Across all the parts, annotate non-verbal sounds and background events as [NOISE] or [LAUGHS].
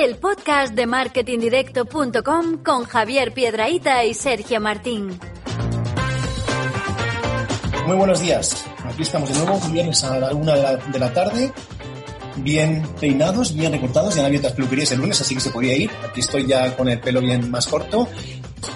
El podcast de marketingdirecto.com con Javier Piedraíta y Sergio Martín. Muy buenos días. Aquí estamos de nuevo, viernes a la una de la, de la tarde. Bien peinados, bien recortados. Ya han abierto las peluquerías el lunes, así que se podía ir. Aquí estoy ya con el pelo bien más corto.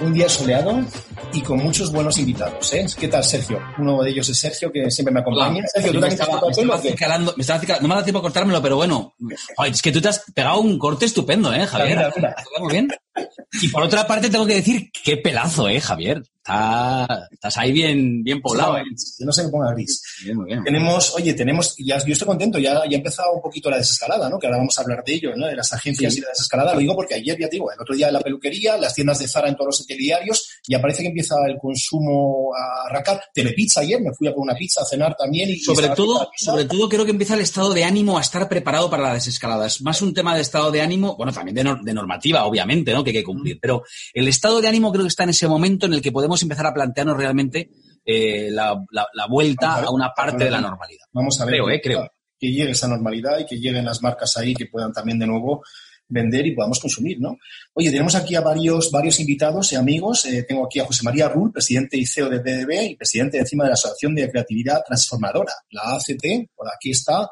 Un día soleado y con muchos buenos invitados. ¿eh? ¿Qué tal, Sergio? Uno de ellos es Sergio, que siempre me acompaña. Hola. Sergio, ¿tú me estaba, me estaba me estaba no me ha dado tiempo a cortármelo, pero bueno. Ay, es que tú te has pegado un corte estupendo, ¿eh, Javier? Mira, mira. Está muy bien. Y por otra parte tengo que decir, qué pelazo, ¿eh, Javier? Está- estás ahí bien, bien poblado, ¿eh? Que no se me ponga gris. Bien, muy bien. Tenemos, oye, tenemos, ya, yo estoy contento, ya, ya ha empezado un poquito la desescalada, ¿no? Que ahora vamos a hablar de ello, ¿no? De las agencias Sí. y la desescalada. Lo digo porque ayer, ya digo, el otro día en la peluquería, las tiendas de Zara en todos los telediarios, y aparece que empieza el consumo a arrancar. Telepizza ayer, me fui a por una pizza a cenar también. Y Sobre todo, sobre todo creo que empieza el estado de ánimo a estar preparado para la desescalada. Es más un tema de estado de ánimo, bueno, también de, nor- de normativa, obviamente, ¿no? Que hay que cumplir. Pero el estado de ánimo creo que está en ese momento en el que podemos empezar a plantearnos realmente eh, la, la- la vuelta a una parte de la normalidad. Vamos a ver. Creo, que- eh, creo. Que llegue esa normalidad y que lleguen las marcas ahí que puedan también de nuevo vender y podamos consumir, ¿no? Oye, tenemos aquí a varios, varios invitados y amigos. Eh, tengo aquí a José María Rull, presidente y CEO de DDB y presidente encima de la Asociación de Creatividad Transformadora, la ACT. Por aquí está.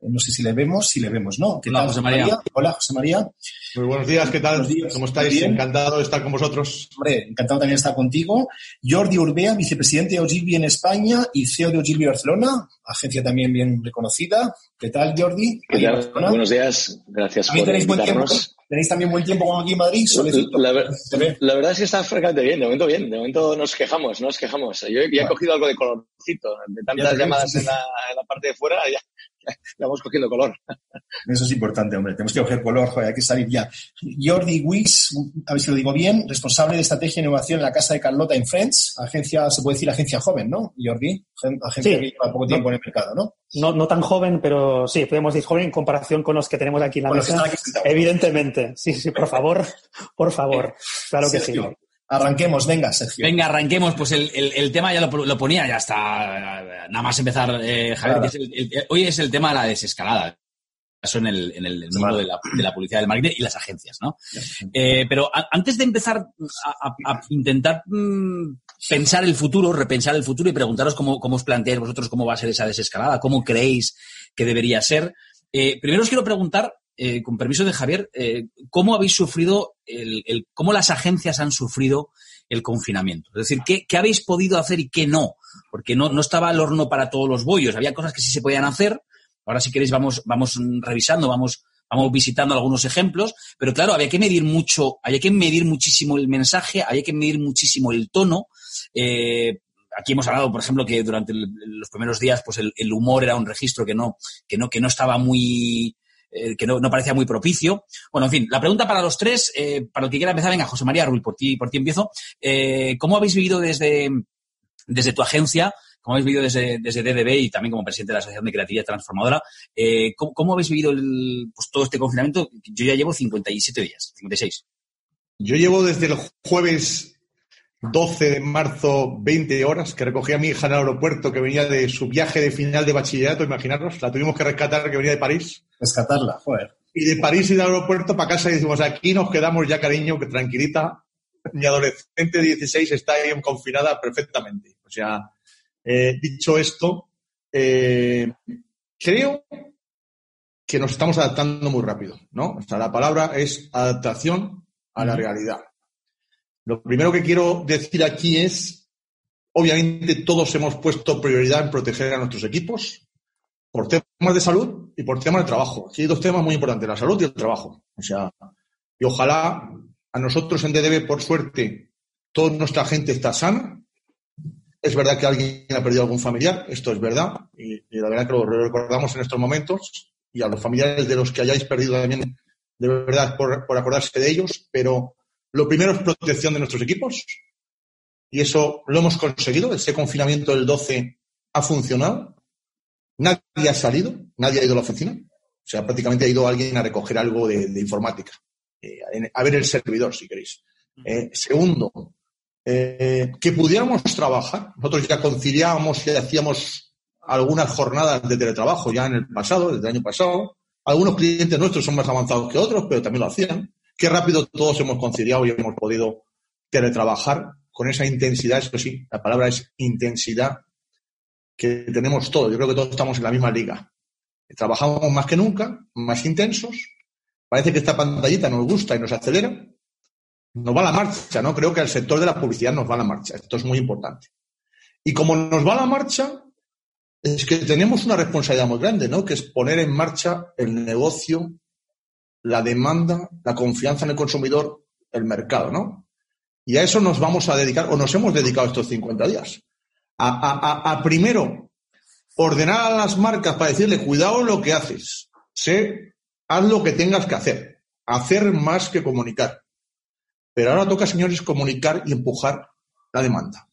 No sé si le vemos, si le vemos, ¿no? ¿Qué Hola, tal, José María. Hola, José María. Muy buenos días, ¿qué tal? Días. ¿Cómo estáis? Bien. Encantado de estar con vosotros. Hombre, encantado también de estar contigo. Jordi Urbea, vicepresidente de Ogilvy en España y CEO de Ogilvy Barcelona, agencia también bien reconocida. ¿Qué tal, Jordi? ¿Qué tal? Barcelona. Buenos días, gracias ¿También por tenéis buen tiempo? invitarnos. ¿Tenéis también buen tiempo como aquí en Madrid? La, ver- la verdad es que está francamente bien, de momento bien, de momento nos quejamos, no nos quejamos. Yo ya he Bueno. cogido algo de colorcito, de tantas llamadas en la, en la parte de fuera, ya, ya [LAUGHS] vamos cogiendo color. Eso es importante, hombre. Tenemos que coger color, joder, hay que salir ya. Jordi Wix, a ver si lo digo bien, responsable de estrategia e innovación en la casa de Carlota en Friends, agencia, se puede decir agencia joven, ¿no? Jordi, Gen- agencia Sí. que lleva poco tiempo en el mercado, ¿no? No, no tan joven, pero sí, podemos decir joven en comparación con los que tenemos aquí en la mesa. aquí. Evidentemente. Sí, sí, por favor. Por favor. [LAUGHS] Claro que sí. Arranquemos, venga, Sergio. Venga, arranquemos. Pues el, el- el tema ya lo, lo ponía, ya está. Nada más empezar, eh, Javier. Claro. que es el- el- hoy es el tema de la desescalada. Eso en el, en el mundo de la, de la publicidad del marketing y las agencias, ¿no? Eh, pero a- antes de empezar a, a- a intentar mm, pensar el futuro, repensar el futuro y preguntaros cómo, cómo os planteáis vosotros cómo va a ser esa desescalada, cómo creéis que debería ser, eh, primero os quiero preguntar, eh, con permiso de Javier, eh, cómo habéis sufrido, el, cómo las agencias han sufrido el confinamiento. Es decir, ¿qué, habéis podido hacer y qué no? Porque no, no estaba el horno para todos los bollos. Había cosas que sí se podían hacer. Ahora, si queréis, vamos, vamos revisando, vamos, vamos visitando algunos ejemplos. Pero claro, había que medir mucho, había que medir muchísimo el mensaje, había que medir muchísimo el tono. Eh, aquí hemos hablado, por ejemplo, que durante los primeros días, pues el, el humor era un registro que no, que no, que no estaba muy, eh, que no, parecía muy propicio. Bueno, en fin, la pregunta para los tres, eh, para el que quiera empezar, venga, José María Ruiz, por ti, por ti empiezo. Eh, ¿Cómo habéis vivido desde, desde tu agencia, cómo habéis vivido desde, desde DDB y también como presidente de la Asociación de Creatividad Transformadora, ¿cómo, habéis vivido pues, todo este confinamiento? Yo ya llevo 57 días, 56. Yo llevo desde el jueves 12 de marzo 20 horas que recogí a mi hija en el aeropuerto que venía de su viaje de final de bachillerato, imaginaros, la tuvimos que rescatar que venía de París. Rescatarla, joder. Y de París y del aeropuerto para casa y decimos, aquí nos quedamos ya, cariño, que tranquilita. Mi adolescente de 16 está ahí confinada perfectamente. O sea, eh, dicho esto, eh, creo que nos estamos adaptando muy rápido, ¿no? O sea, la palabra es adaptación a la realidad. Lo primero que quiero decir aquí es, obviamente todos hemos puesto prioridad en proteger a nuestros equipos por temas de salud y por temas de trabajo. Aquí hay dos temas muy importantes, la salud y el trabajo. O sea, y ojalá a nosotros en DDB, por suerte, toda nuestra gente está sana. Es verdad que alguien ha perdido algún familiar, esto es verdad, y, la verdad que lo recordamos en estos momentos, y a los familiares de los que hayáis perdido también, de verdad, por acordarse de ellos, pero lo primero es protección de nuestros equipos y eso lo hemos conseguido. Ese confinamiento del 12 ha funcionado. Nadie ha salido, nadie ha ido a la oficina. O sea, prácticamente ha ido alguien a recoger algo de, informática. Eh, a ver el servidor, si queréis. Eh, segundo, eh, que pudiéramos trabajar. Nosotros ya conciliábamos y hacíamos algunas jornadas de teletrabajo ya en el pasado, desde el año pasado. Algunos clientes nuestros son más avanzados que otros, pero también lo hacían. Qué rápido todos hemos conciliado y hemos podido teletrabajar con esa intensidad, eso sí, la palabra es intensidad que tenemos todos. Yo creo que todos estamos en la misma liga. Trabajamos más que nunca, más intensos. Parece que esta pantallita nos gusta y nos acelera. Nos va la marcha, ¿no? Creo que el sector de la publicidad nos va la marcha. Esto es muy importante. Y como nos va la marcha, es que tenemos una responsabilidad muy grande, ¿no? Que es poner en marcha el negocio, la demanda, la confianza en el consumidor, el mercado, ¿no? Y a eso nos vamos a dedicar, o nos hemos dedicado estos 50 días. a primero ordenar a las marcas para decirle, cuidado lo que haces, sé, haz lo que tengas que hacer, hacer más que comunicar. Pero ahora toca, señores, comunicar y empujar la demanda.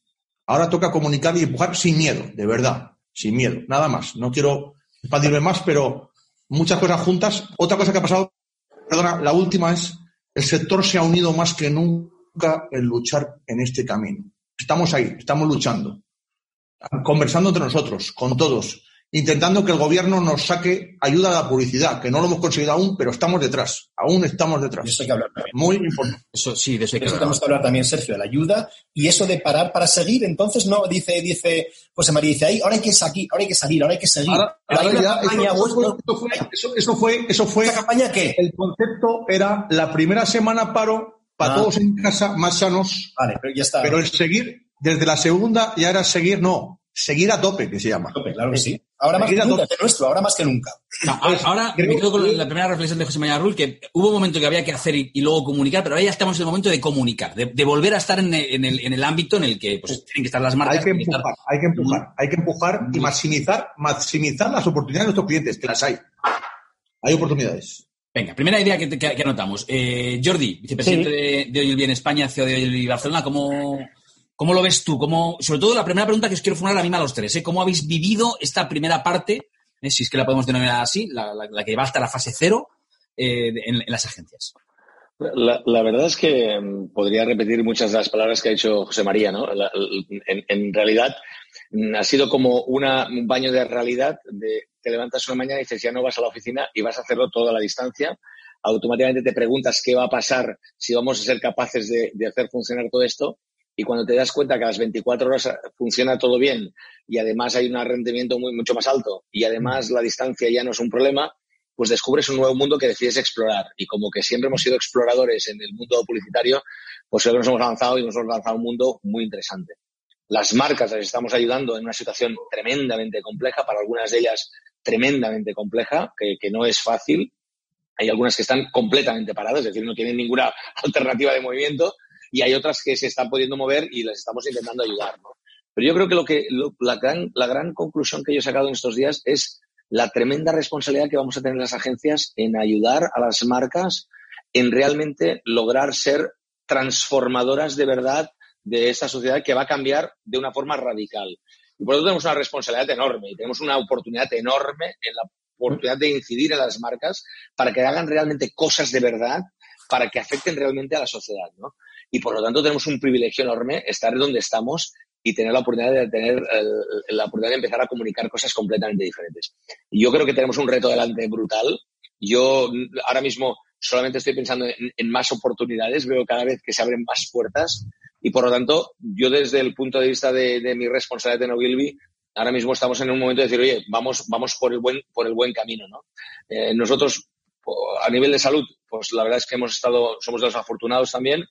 Ahora toca comunicar y empujar sin miedo, de verdad, sin miedo, nada más. No quiero expandirme más, pero muchas cosas juntas. Otra cosa que ha pasado, perdona, la última es, el sector se ha unido más que nunca en luchar en este camino. Estamos ahí, estamos luchando conversando entre nosotros, con todos, intentando que el gobierno nos saque ayuda a la publicidad, que no lo hemos conseguido aún, pero estamos detrás, aún estamos detrás. De eso hay que hablar también. Muy importante. Eso sí, de eso hay que, eso tenemos que hablar también, Sergio, de la ayuda y eso de parar para seguir. Entonces, no, dice, dice José María, dice ahí, ahora hay que seguir, ahora hay que salir, ahora hay que seguir. Ahora, eso, fue, eso fue, campaña qué? El concepto era la primera semana paro para ah. todos en casa, más sanos. Vale, pero ya está. Pero el seguir desde la segunda ya era seguir, no, seguir a tope, que se llama. tope, claro que sí. Ahora más que nunca, nuestro, ahora más que nunca. ahora, me quedo con la primera reflexión de José María Rull, que hubo un momento que había que hacer y, luego comunicar, pero ahora ya estamos en el momento de comunicar, de, volver a estar en el, ámbito en el que pues, tienen que estar las marcas. Hay que empujar, hay que empujar, hay que empujar y maximizar, maximizar las oportunidades de nuestros clientes, que las hay. Hay oportunidades. Venga, primera idea que, anotamos. Eh, Jordi, vicepresidente de, de Hoy en España, CEO de Hoy Barcelona, ¿cómo, ¿Cómo lo ves tú? ¿Cómo, sobre todo la primera pregunta que os quiero formular a mí a los tres. ¿eh? ¿Cómo habéis vivido esta primera parte, eh, si es que la podemos denominar así, la, que va hasta la fase cero eh, en, las agencias? La, verdad es que mm, podría repetir muchas de las palabras que ha dicho José María. ¿no? en, realidad mm, ha sido como un baño de realidad de te levantas una mañana y dices ya no vas a la oficina y vas a hacerlo toda la distancia. Automáticamente te preguntas qué va a pasar si vamos a ser capaces de hacer funcionar todo esto y cuando te das cuenta que a las 24 horas funciona todo bien y además hay un rendimiento muy, mucho más alto y además la distancia ya no es un problema, pues descubres un nuevo mundo que decides explorar. Y como que siempre hemos sido exploradores en el mundo publicitario, pues creo que nos hemos avanzado y nos hemos lanzado a un mundo muy interesante. Las marcas las estamos ayudando en una situación tremendamente compleja, para algunas de ellas tremendamente compleja, que, que no es fácil. Hay algunas que están completamente paradas, es decir, no tienen ninguna [LAUGHS] alternativa de movimiento y hay otras que se están pudiendo mover y las estamos intentando ayudar, ¿no? Pero yo creo que lo que la, gran, la gran conclusión que yo he sacado en estos días es la tremenda responsabilidad que vamos a tener las agencias en ayudar a las marcas en realmente lograr ser transformadoras de verdad de esta sociedad que va a cambiar de una forma radical. Y por eso tenemos una responsabilidad enorme y tenemos una oportunidad enorme en la oportunidad de incidir en las marcas para que hagan realmente cosas de verdad, para que afecten realmente a la sociedad, ¿no? Y por lo tanto tenemos un privilegio enorme estar donde estamos y tener la oportunidad de tener la oportunidad de empezar a comunicar cosas completamente diferentes. Yo creo que tenemos un reto delante brutal. Yo ahora mismo solamente estoy pensando en, más oportunidades, veo cada vez que se abren más puertas y por lo tanto yo desde el punto de vista de, mi responsabilidad en Ogilvy, ahora mismo estamos en un momento de decir, oye, vamos, vamos por el buen, por el buen camino, ¿no? Eh, nosotros, a nivel de salud, pues la verdad es que hemos estado, somos de los afortunados también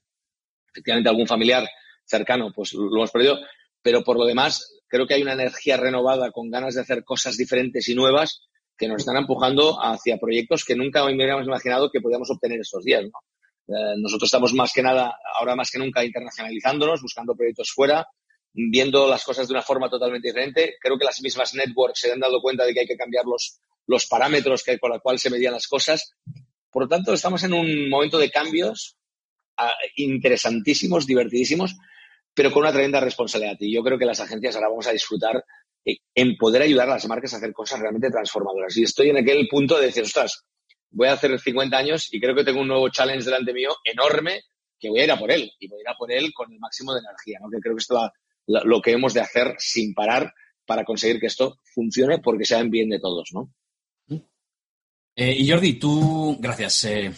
efectivamente algún familiar cercano, pues lo hemos perdido, pero por lo demás creo que hay una energía renovada con ganas de hacer cosas diferentes y nuevas que nos están empujando hacia proyectos que nunca hubiéramos imaginado que podíamos obtener estos días. Eh, nosotros estamos más que nada, ahora más que nunca, internacionalizándonos, buscando proyectos fuera. viendo las cosas de una forma totalmente diferente. Creo que las mismas networks se han dado cuenta de que hay que cambiar los, los parámetros con los cuales se medían las cosas. Por lo tanto, estamos en un momento de cambios interesantísimos, divertidísimos, pero con una tremenda responsabilidad. Y yo creo que las agencias ahora vamos a disfrutar en poder ayudar a las marcas a hacer cosas realmente transformadoras. Y estoy en aquel punto de decir, ostras, voy a hacer 50 años y creo que tengo un nuevo challenge delante mío enorme que voy a ir a por él y voy a ir a por él con el máximo de energía, ¿no? que creo que esto es lo que hemos de hacer sin parar para conseguir que esto funcione porque sea en bien de todos. ¿no? Eh, y Jordi, tú, gracias. Eh,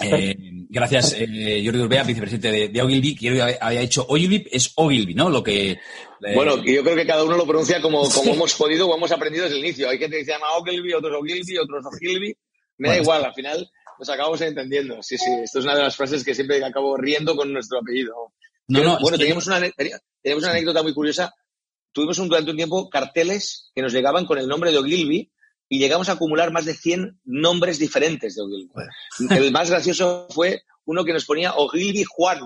eh, [LAUGHS] gracias, eh, Jordi Urbea, vicepresidente de, de Ogilvy, que había hecho Ogilvy, es Ogilvy, ¿no? Lo que... Bueno, yo creo que cada uno lo pronuncia como, como hemos podido o hemos aprendido desde el inicio. Hay gente que se llama Ogilvy, otros Ogilvy, otros Ogilvy. Me da igual, al final nos acabamos entendiendo. Sí, sí, esto es una de las frases que siempre acabo riendo con nuestro apellido. No, no, bueno, teníamos, una, teníamos una anécdota muy curiosa. Tuvimos un, durante un tiempo carteles que nos llegaban con el nombre de Ogilvy y llegamos a acumular más de 100 nombres diferentes de Ogilvy. El más gracioso fue uno que nos ponía Ogilvy Juan,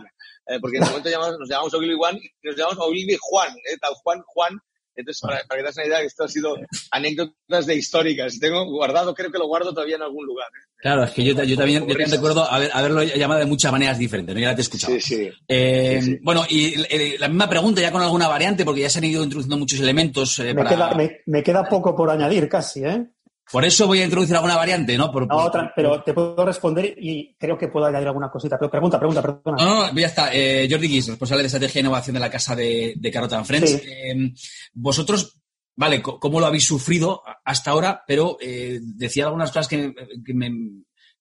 eh, porque en ese momento llamamos, nos llamamos Ogilvy Juan y nos llamamos Ogilvy Juan, eh, tal Juan, Juan. Entonces, para, para, que te das una idea, esto ha sido anécdotas de históricas. Tengo guardado, creo que lo guardo todavía en algún lugar. ¿eh? Claro, es que yo, yo también, yo recuerdo haber, haberlo llamado de muchas maneras diferentes, ¿no? Ya te he escuchado. Sí, sí. Eh, sí, sí. Bueno, y eh, la misma pregunta, ya con alguna variante, porque ya se han ido introduciendo muchos elementos. Me, para... queda, me, me, queda poco por añadir, casi, ¿eh? Por eso voy a introducir alguna variante, ¿no? Por, no, otra, pero te puedo responder y creo que puedo añadir alguna cosita. Pero pregunta, pregunta, perdona. No, no, ya está. Eh, Jordi Guis, responsable de estrategia e innovación de la casa de, de Carota Friends. Sí. Eh, vosotros, vale, ¿cómo lo habéis sufrido hasta ahora? Pero eh, decía algunas cosas que, que, me,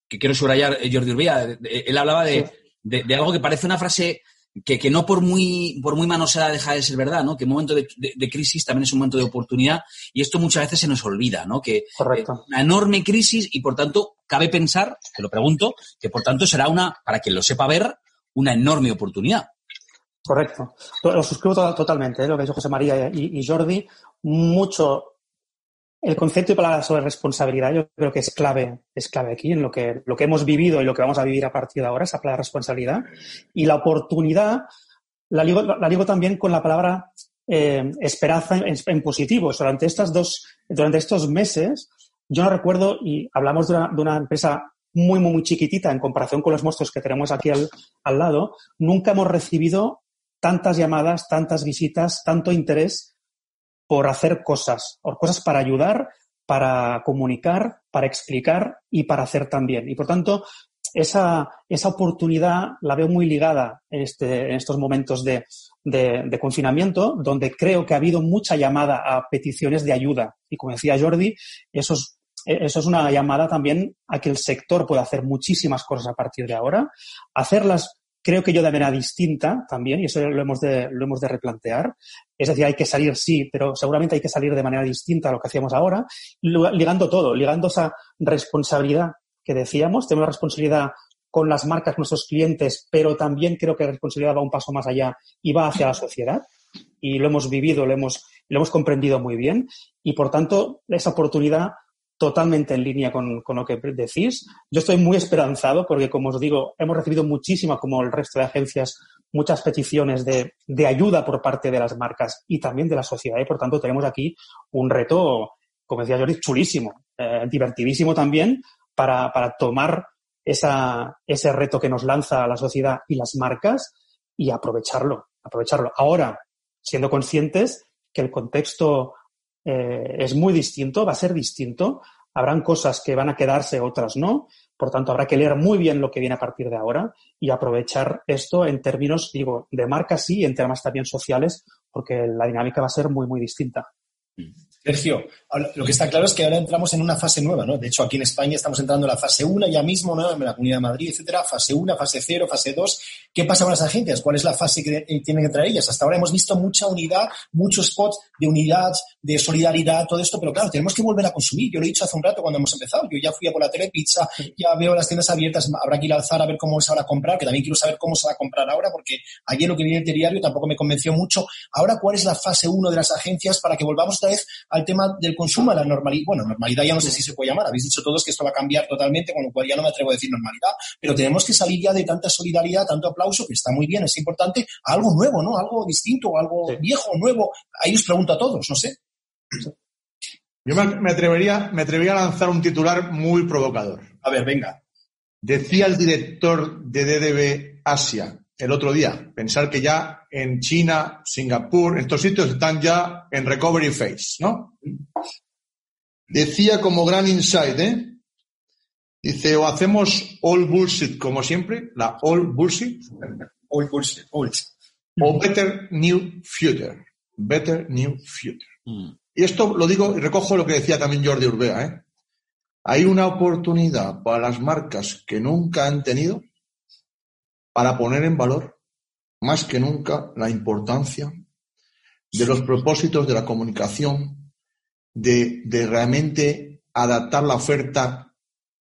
que quiero subrayar eh, Jordi Urbía. Él hablaba de, sí. de, de, algo que parece una frase que, que, no por muy, por muy manoseada deja de ser verdad, ¿no? Que un momento de, de, de, crisis también es un momento de oportunidad y esto muchas veces se nos olvida, ¿no? Que Correcto. una enorme crisis y por tanto cabe pensar, te lo pregunto, que por tanto será una, para quien lo sepa ver, una enorme oportunidad. Correcto. Lo suscribo totalmente, ¿eh? lo que ha dicho José María y, y Jordi. Mucho el concepto y palabra sobre responsabilidad yo creo que es clave, es clave aquí en lo que, lo que hemos vivido y lo que vamos a vivir a partir de ahora, esa palabra responsabilidad. Y la oportunidad la ligo, también con la palabra eh, esperanza en, en, positivo. Durante, estas dos, durante estos meses, yo no recuerdo, y hablamos de una, de una empresa muy, muy, muy chiquitita en comparación con los monstruos que tenemos aquí al, al lado, nunca hemos recibido tantas llamadas, tantas visitas, tanto interés por hacer cosas, por cosas para ayudar, para comunicar, para explicar y para hacer también. Y por tanto, esa, esa oportunidad la veo muy ligada en, este, en estos momentos de, de, de, confinamiento, donde creo que ha habido mucha llamada a peticiones de ayuda. Y como decía Jordi, eso es, eso es una llamada también a que el sector pueda hacer muchísimas cosas a partir de ahora, hacerlas creo que yo de manera distinta también, y eso lo hemos, de, lo hemos de replantear. Es decir, hay que salir, sí, pero seguramente hay que salir de manera distinta a lo que hacíamos ahora, ligando todo, ligando esa responsabilidad que decíamos, tenemos responsabilidad con las marcas, nuestros clientes, pero también creo que la responsabilidad va un paso más allá y va hacia la sociedad. Y lo hemos vivido, lo hemos, lo hemos comprendido muy bien. Y por tanto, esa oportunidad totalmente en línea con, con, lo que decís. Yo estoy muy esperanzado porque, como os digo, hemos recibido muchísima, como el resto de agencias, muchas peticiones de, de ayuda por parte de las marcas y también de la sociedad. Y, por tanto, tenemos aquí un reto, como decía Jordi, chulísimo, eh, divertidísimo también para, para tomar esa, ese reto que nos lanza la sociedad y las marcas y aprovecharlo, aprovecharlo. Ahora, siendo conscientes que el contexto eh, es muy distinto, va a ser distinto. Habrán cosas que van a quedarse, otras no. Por tanto, habrá que leer muy bien lo que viene a partir de ahora y aprovechar esto en términos, digo, de marca sí en temas también sociales, porque la dinámica va a ser muy, muy distinta. Sergio, lo que está claro es que ahora entramos en una fase nueva, ¿no? De hecho, aquí en España estamos entrando en la fase 1 ya mismo, ¿no? En la Comunidad de Madrid, etcétera, fase 1, fase 0, fase 2. ¿Qué pasa con las agencias? ¿Cuál es la fase que tienen que traer ellas? Hasta ahora hemos visto mucha unidad, muchos spots de unidad, de solidaridad, todo esto, pero claro, tenemos que volver a consumir. Yo lo he dicho hace un rato cuando hemos empezado. Yo ya fui a por la telepizza, ya veo las tiendas abiertas, habrá que ir a alzar a ver cómo se va a comprar, que también quiero saber cómo se va a comprar ahora, porque ayer lo que viene el diario tampoco me convenció mucho. Ahora, ¿cuál es la fase 1 de las agencias para que volvamos otra vez al tema del consumo, a la normalidad? Bueno, normalidad ya no sé si se puede llamar. Habéis dicho todos que esto va a cambiar totalmente, con lo cual ya no me atrevo a decir normalidad, pero tenemos que salir ya de tanta solidaridad, tanto aplauso, que está muy bien, es importante, a algo nuevo, ¿no? Algo distinto, algo viejo, nuevo. Ahí os pregunto a todos, no sé. Yo me atrevería, me atrevería a lanzar un titular muy provocador. A ver, venga. Decía el director de DDB Asia el otro día, pensar que ya en China, Singapur, estos sitios están ya en recovery phase, ¿no? Decía como gran insight, ¿eh? Dice, o hacemos all bullshit como siempre, la all bullshit. All bullshit, all. O better new future. Better new future. Mm. Y esto lo digo y recojo lo que decía también Jordi Urbea, ¿eh? Hay una oportunidad para las marcas que nunca han tenido para poner en valor más que nunca la importancia de los propósitos de la comunicación, de, de realmente adaptar la oferta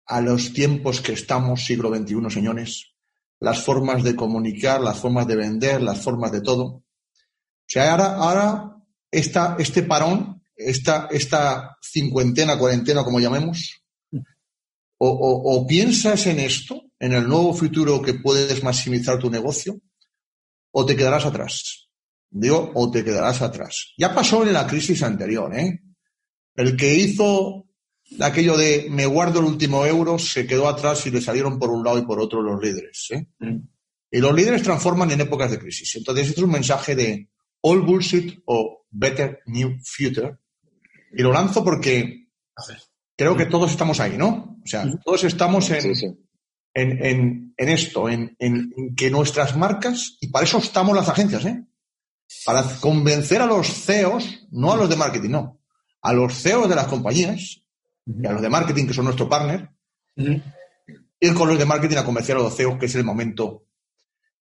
a los tiempos que estamos, siglo XXI, señores, las formas de comunicar, las formas de vender, las formas de todo. O sea, ahora, ahora esta, este parón, esta, esta cincuentena, cuarentena, como llamemos, o, piensas en esto, en el nuevo futuro que puedes maximizar tu negocio, o te quedarás atrás. Digo, o te quedarás atrás. Ya pasó en la crisis anterior, ¿eh? El que hizo aquello de me guardo el último euro se quedó atrás y le salieron por un lado y por otro los líderes. ¿eh? Mm. Y los líderes transforman en épocas de crisis. Entonces, esto es un mensaje de all bullshit o better new future. Y lo lanzo porque creo que todos estamos ahí, ¿no? O sea, todos estamos en, En, esto, en, que nuestras marcas, y para eso estamos las agencias, ¿eh? Para convencer a los CEOs, no a los de marketing, no, a los CEOs de las compañías y a los de marketing, que son nuestro partner, ir con los de marketing a convencer a los CEOs que es el momento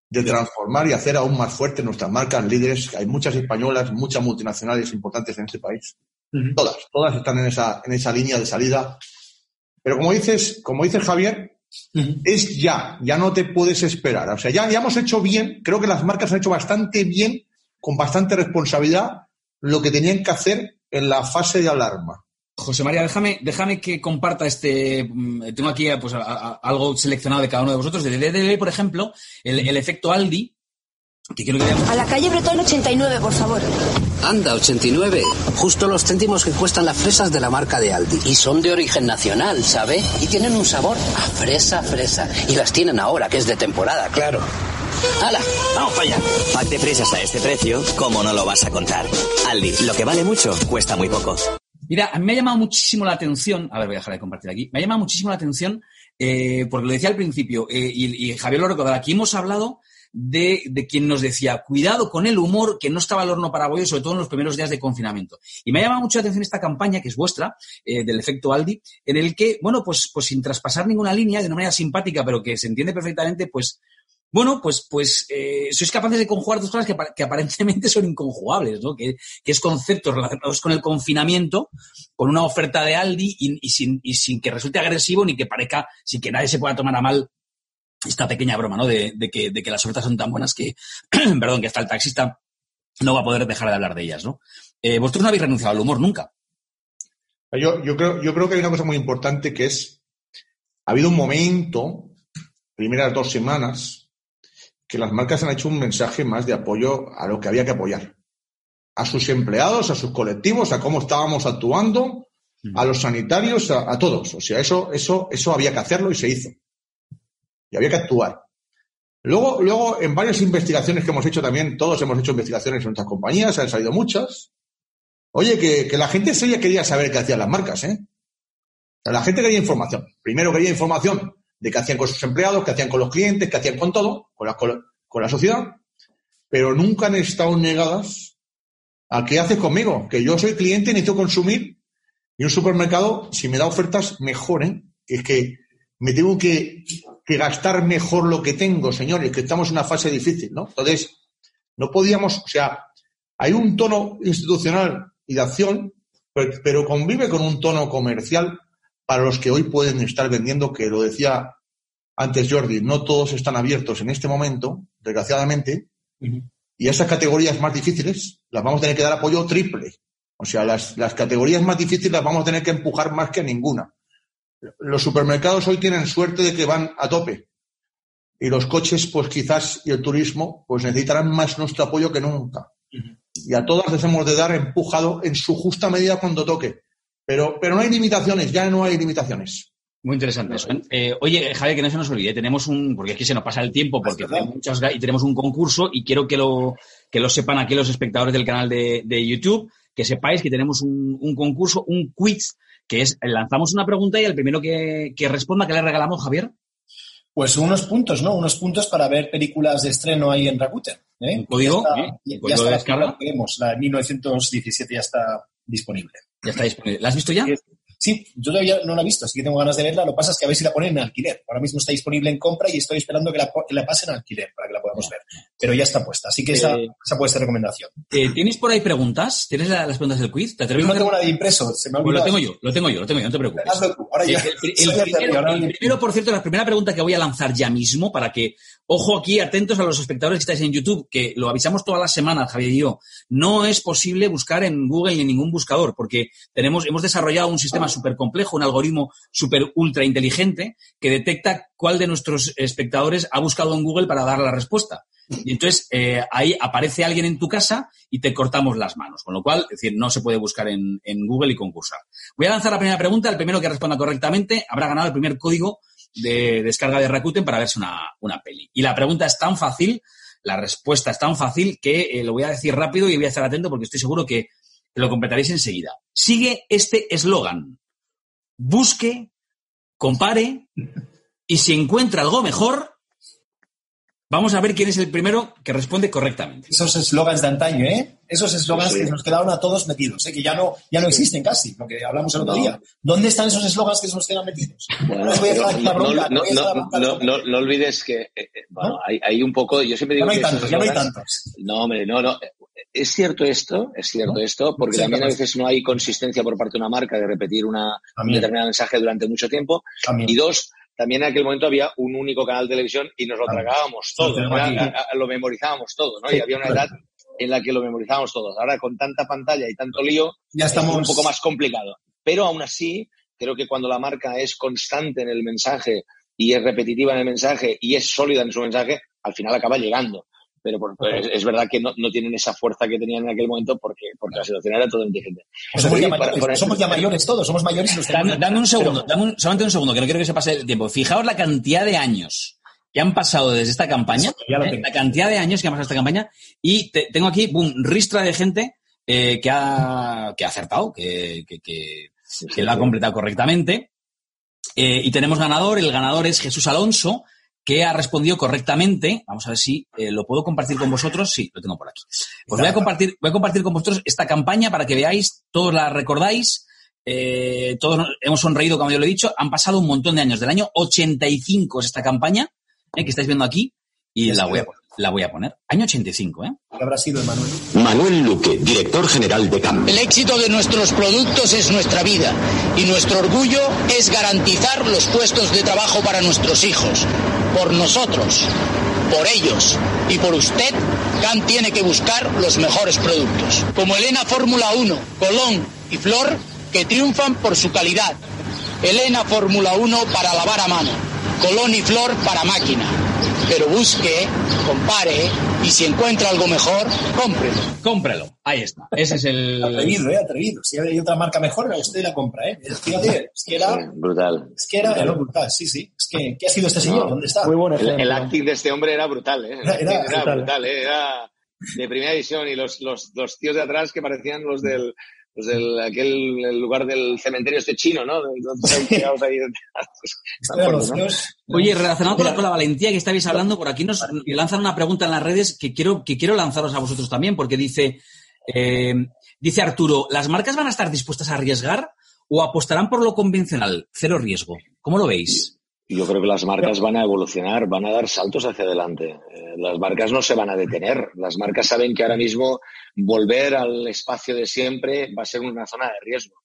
de transformar y hacer aún más fuertes nuestras marcas líderes. Hay muchas españolas, muchas multinacionales importantes en este país. Todas, todas están en esa, en esa línea de salida. Pero como dices, como dices Javier, es ya, ya no te puedes esperar. O sea, ya, ya hemos hecho bien, creo que las marcas han hecho bastante bien, con bastante responsabilidad, lo que tenían que hacer en la fase de alarma. José María, déjame, déjame que comparta este. Mm, tengo aquí pues, algo seleccionado de cada uno de vosotros. De DDB, por ejemplo, el, efecto Aldi. Quiero que A la calle Bretón 89, por favor. Anda, 89. Justo los céntimos que cuestan las fresas de la marca de Aldi. Y son de origen nacional, ¿sabe? Y tienen un sabor a fresa, fresa. Y las tienen ahora, que es de temporada, claro. ¡Hala! ¡Vamos para allá! Pack de fresas a este precio, ¿cómo no lo vas a contar? Aldi, lo que vale mucho, cuesta muy poco. Mira, a mí me ha llamado muchísimo la atención, a ver, voy a dejar de compartir aquí, me ha llamado muchísimo la atención, eh, porque lo decía al principio, eh, y, Javier lo recordará, aquí hemos hablado de, quien nos decía, cuidado con el humor, que no estaba al horno para bollo, sobre todo en los primeros días de confinamiento. Y me ha llamado mucho la atención esta campaña, que es vuestra, eh, del efecto Aldi, en el que, bueno, pues, pues sin traspasar ninguna línea, de una manera simpática, pero que se entiende perfectamente, pues bueno, pues, pues eh, sois capaces de conjugar dos cosas que, aparentemente [LAUGHS] son inconjugables, ¿no? Que, es conceptos relacionados con el confinamiento, con una oferta de Aldi y, sin, sin que resulte agresivo ni que parezca, sin que nadie se pueda tomar a mal esta pequeña broma, ¿no? De, que, de que las ofertas son tan buenas que, [CLEARS THROAT] perdón, que hasta el taxista no va a poder dejar de hablar de ellas, ¿no? Eh, vosotros no habéis renunciado al humor nunca. Yo, yo, creo, yo creo que hay una cosa muy importante que es, ha habido un momento, primeras dos semanas, que las marcas han hecho un mensaje más de apoyo a lo que había que apoyar. A sus empleados, a sus colectivos, a cómo estábamos actuando, a los sanitarios, a, todos. O sea, eso, eso, eso había que hacerlo y se hizo. Y había que actuar. Luego, luego, en varias investigaciones que hemos hecho también, todos hemos hecho investigaciones en nuestras compañías, han salido muchas. Oye, que, que la gente seria quería saber qué hacían las marcas, ¿eh? la gente quería información. Primero quería información de qué hacían con sus empleados, qué hacían con los clientes, qué hacían con todo, con la, con la sociedad, pero nunca han estado negadas a qué haces conmigo, que yo soy cliente y necesito consumir y un supermercado, si me da ofertas, mejor, Es que me tengo que, que, gastar mejor lo que tengo, señores, que estamos en una fase difícil, ¿no? Entonces, no podíamos, o sea, hay un tono institucional y de acción, pero, pero convive con un tono comercial para los que hoy pueden estar vendiendo, que lo decía antes Jordi, no todos están abiertos en este momento, desgraciadamente, y esas categorías más difíciles las vamos a tener que dar apoyo triple. O sea, las, las categorías más difíciles las vamos a tener que empujar más que ninguna. Los supermercados hoy tienen suerte de que van a tope. Y los coches, pues quizás, y el turismo, pues necesitarán más nuestro apoyo que nunca. Y a todas les hemos de dar empujado en su justa medida cuando toque. Pero, pero no hay limitaciones, ya no hay limitaciones. Muy interesante eso. Eh, oye, Javier, que no se nos olvide, tenemos un, porque aquí se nos pasa el tiempo, porque tenemos muchas, y tenemos un concurso y quiero que lo, que lo sepan aquí los espectadores del canal de, de YouTube, que sepáis que tenemos un, un, concurso, un quiz, que es, lanzamos una pregunta y el primero que, que responda, ¿qué le regalamos, Javier? Pues unos puntos, ¿no? Unos puntos para ver películas de estreno ahí en Rakuten. ¿eh? ¿Un código? Ya está, ¿Sí? ya ¿Código está de descarga? la de 1917 ya está disponible. Ya está disponible. ¿La has visto ya? Sí, yo todavía no la he visto, así que tengo ganas de verla. Lo que pasa es que a ver si la ponen en alquiler. Ahora mismo está disponible en compra y estoy esperando que la, que la pasen en alquiler para que la podamos ver. Pero ya está puesta, así que esa, Eh, esa puede ser recomendación. Eh, ¿Tienes por ahí preguntas? ¿Tienes la- las preguntas del quiz? ¿Te atreves no a tengo nada de impreso, se me ha Pues lo tengo yo, lo tengo yo, lo tengo yo, no te preocupes. Hazlo tú, ahora ya. El, [LAUGHS] primero, tercio, ahora el ni- primero, por cierto, la primera pregunta que voy a lanzar ya mismo para que, ojo aquí, atentos a los espectadores que estáis en YouTube, que lo avisamos todas las semanas, Javier y yo, no es posible buscar en Google ni en ningún buscador, porque tenemos, hemos desarrollado un sistema súper complejo, un algoritmo súper ultra inteligente que detecta cuál de nuestros espectadores ha buscado en Google para dar la respuesta. Y entonces eh, ahí aparece alguien en tu casa y te cortamos las manos. Con lo cual, es decir, no se puede buscar en, Google y concursar. Voy a lanzar la primera pregunta. El primero que responda correctamente habrá ganado el primer código de descarga de Rakuten para verse una, una peli. Y la pregunta es tan fácil, la respuesta es tan fácil que eh, lo voy a decir rápido y voy a estar atento porque estoy seguro que lo completaréis enseguida. Sigue este eslogan. Busque, compare y si encuentra algo mejor, vamos a ver quién es el primero que responde correctamente. Esos eslogans de antaño, ¿eh? Esos eslogans Sí. que nos quedaron a todos metidos, ¿eh? que ya no, ya no existen casi, lo que hablamos el otro día. ¿Dónde están esos eslogans que se nos quedan metidos? Bueno, Les voy a dejar aquí la no, olvides que eh, eh, bueno, ¿No? hay, hay un poco, yo siempre Ya digo no hay que tantos, ya no hay tantos. No, hombre, no, no. Es cierto esto, es cierto ¿No? esto, porque Sí, también a veces no hay consistencia por parte de una marca de repetir una, un determinado mensaje durante mucho tiempo. También. Y dos, también en aquel momento había un único canal de televisión y nos lo tragábamos todo, era- lo memorizábamos todo, ¿no? Y había una edad en la que lo memorizábamos todos. Ahora con tanta pantalla y tanto lío, Ya estamos es un poco más complicado. Pero aún así, creo que cuando la marca es constante en el mensaje y es repetitiva en el mensaje y es sólida en su mensaje, al final acaba llegando. Pero, por- pero es, es verdad que no, no tienen esa fuerza que tenían en aquel momento porque, porque la situación era totalmente diferente. Pues somos, ya Para- mayores, para- somos ya mayores todos, somos mayores y nos Dame, tenemos- dame un segundo, dame un- solamente un segundo, que no quiero que se pase el tiempo. Fijaos la cantidad de años que han pasado desde esta campaña, Eso, ya lo ¿eh? la cantidad de años que han pasado esta campaña, y te- tengo aquí, boom, ristra de gente eh, que, ha, que ha acertado, que, que, que- que lo ha completado correctamente. Eh, y tenemos ganador, el ganador es Jesús Alonso, que ha respondido correctamente. Vamos a ver si eh, lo puedo compartir con vosotros. Sí, lo tengo por aquí. Pues voy a compartir, voy a compartir con vosotros esta campaña para que veáis, todos la recordáis. eh, todos hemos sonreído, como yo lo he dicho. Han pasado un montón de años. Del año 85 es esta campaña eh, que estáis viendo aquí. Y la voy, a, la voy a poner. Año 85, ¿eh? ¿Qué habrá sido Emanuel? Manuel Luque, director general de CAM. El éxito de nuestros productos es nuestra vida y nuestro orgullo es garantizar los puestos de trabajo para nuestros hijos. Por nosotros, por ellos y por usted, CAM tiene que buscar los mejores productos. Como Elena Fórmula 1, Colón y Flor, que triunfan por su calidad. Elena Fórmula 1 para lavar a mano. Colón y Flor para máquina. Pero busque, compare y si encuentra algo mejor, cómprelo. Cómprelo. Ahí está. Ese es el. Atrevido, ¿eh? Atrevido. Si hay otra marca mejor, usted la compra, ¿eh? Fíjate, es que era... Brutal. Es que era, era brutal, sí, sí. Es que, ¿qué ha sido este señor? ¿Dónde está? Muy buen El, el acting de este hombre era brutal, ¿eh? Era- acting era era, brutal. brutal, ¿eh? Era de primera edición y los, los, los tíos de atrás que parecían los del, los del aquel el lugar del cementerio este chino, ¿no? [LAUGHS] Oye, relacionado con la, con la valentía que estabais hablando, por aquí nos lanzan una pregunta en las redes que quiero, que quiero lanzaros a vosotros también, porque dice, eh, dice Arturo, ¿las marcas van a estar dispuestas a arriesgar o apostarán por lo convencional, cero riesgo? ¿Cómo lo veis? Yo creo que las marcas van a evolucionar, van a dar saltos hacia adelante. Eh, las marcas no se van a detener. Las marcas saben que ahora mismo volver al espacio de siempre va a ser una zona de riesgo.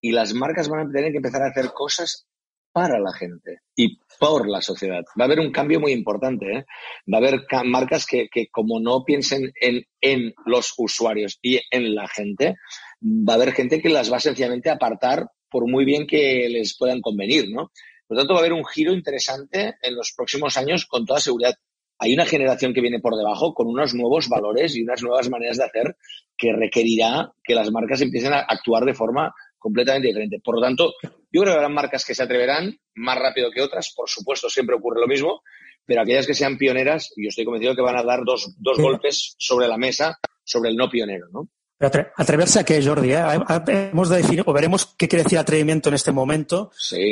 Y las marcas van a tener que empezar a hacer cosas para la gente y por la sociedad. Va a haber un cambio muy importante. ¿eh? Va a haber marcas que, que como no piensen en, en los usuarios y en la gente, va a haber gente que las va sencillamente a apartar por muy bien que les puedan convenir, ¿no? Por lo tanto, va a haber un giro interesante en los próximos años con toda seguridad. Hay una generación que viene por debajo con unos nuevos valores y unas nuevas maneras de hacer que requerirá que las marcas empiecen a actuar de forma completamente diferente. Por lo tanto, yo creo que habrá marcas que se atreverán más rápido que otras, por supuesto, siempre ocurre lo mismo, pero aquellas que sean pioneras, yo estoy convencido que van a dar dos, dos golpes sobre la mesa sobre el no pionero, ¿no? Atreverse a qué, Jordi. ¿eh? Hemos de definir, o veremos qué quiere decir atrevimiento en este momento,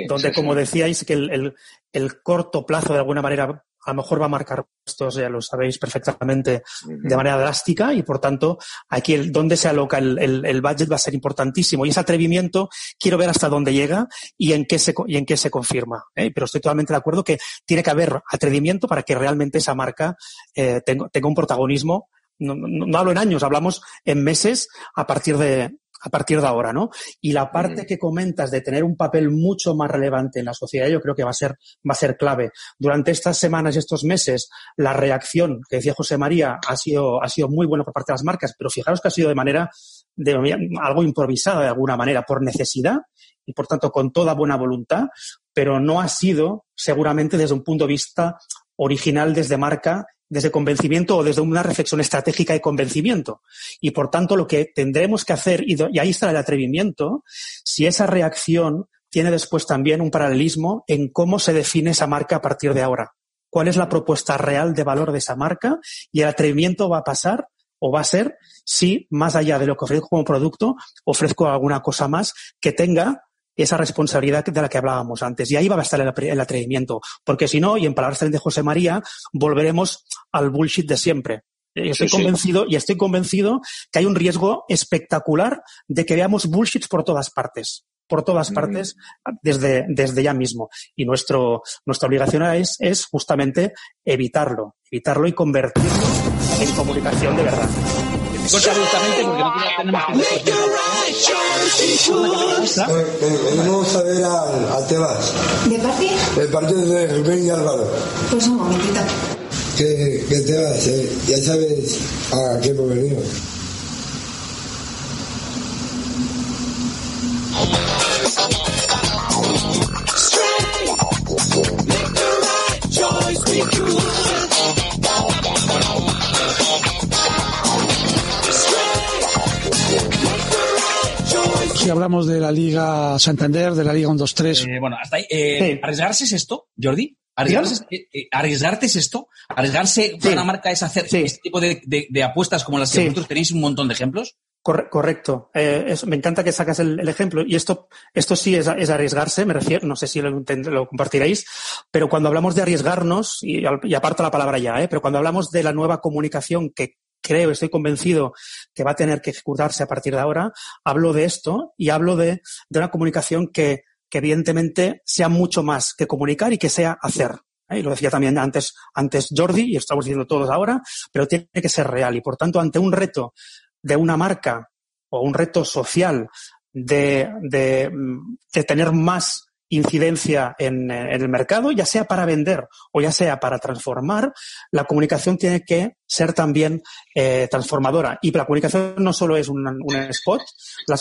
donde, como decíais, que el, el, corto plazo, de alguna manera, a lo mejor va a marcar esto ya lo sabéis perfectamente, de manera drástica y, por tanto, aquí el, donde se aloca el, el, budget va a ser importantísimo. Y ese atrevimiento quiero ver hasta dónde llega y en qué se, y en qué se confirma. ¿eh? Pero estoy totalmente de acuerdo que tiene que haber atrevimiento para que realmente esa marca eh, tenga, tenga un protagonismo no, no, hablo en años, hablamos en meses a partir de, a partir de ahora, ¿no? Y la parte que comentas de tener un papel mucho más relevante en la sociedad, yo creo que va a ser, va a ser clave. Durante estas semanas y estos meses, la reacción que decía José María ha sido, ha sido muy buena por parte de las marcas, pero fijaros que ha sido de manera, de algo improvisada de alguna manera, por necesidad y por tanto con toda buena voluntad, pero no ha sido seguramente desde un punto de vista original desde marca desde convencimiento o desde una reflexión estratégica de convencimiento. Y por tanto, lo que tendremos que hacer, y, ahí está el atrevimiento, si esa reacción tiene después también un paralelismo en cómo se define esa marca a partir de ahora. ¿Cuál es la propuesta real de valor de esa marca? Y el atrevimiento va a pasar o va a ser si, más allá de lo que ofrezco como producto, ofrezco alguna cosa más que tenga esa responsabilidad de la que hablábamos antes. Y ahí va a estar el, atrevimiento. Porque si no, y en palabras de José María, volveremos al bullshit de siempre. Eh, estoy convencido y estoy convencido que hay un riesgo espectacular de que veamos bullshits por todas partes por todas mm. partes desde, desde ya mismo. Y nuestro, nuestra obligación es, es justamente evitarlo, evitarlo y convertirlo en comunicación de verdad justamente porque no tenemos Venimos a ver al, al Tebas. ¿De parte? El partido de Rubén y Álvaro. Pues un momentito. Que, que Tebas, eh, ya sabes a qué hemos venido. Si hablamos de la Liga Santander, de la Liga 1-2-3. Eh, bueno, hasta ahí. Eh, ¿Arriesgarse es esto, Jordi? ¿Arriesgarse, eh, ¿Arriesgarte es esto? ¿Arriesgarse para una marca es hacer este tipo de, apuestas como las que vosotros tenéis un montón de ejemplos? correcto. me encanta que sacas el, ejemplo. Y esto, esto sí es, arriesgarse, me refiero, no sé si lo, lo, compartiréis, pero cuando hablamos de arriesgarnos, y, y aparto la palabra ya, pero cuando hablamos de la nueva comunicación que creo, estoy convencido que va a tener que ejecutarse a partir de ahora, hablo de esto y hablo de, una comunicación que, evidentemente sea mucho más que comunicar y que sea hacer. ¿eh? Y lo decía también antes, antes Jordi, y estamos diciendo todos ahora, pero tiene que ser real. Y por tanto, ante un reto de una marca o un reto social de, de, de tener más incidencia en, el mercado, ya sea para vender o ya sea para transformar, la comunicación tiene que ser también eh, transformadora. Y la comunicación no solo es un, spot,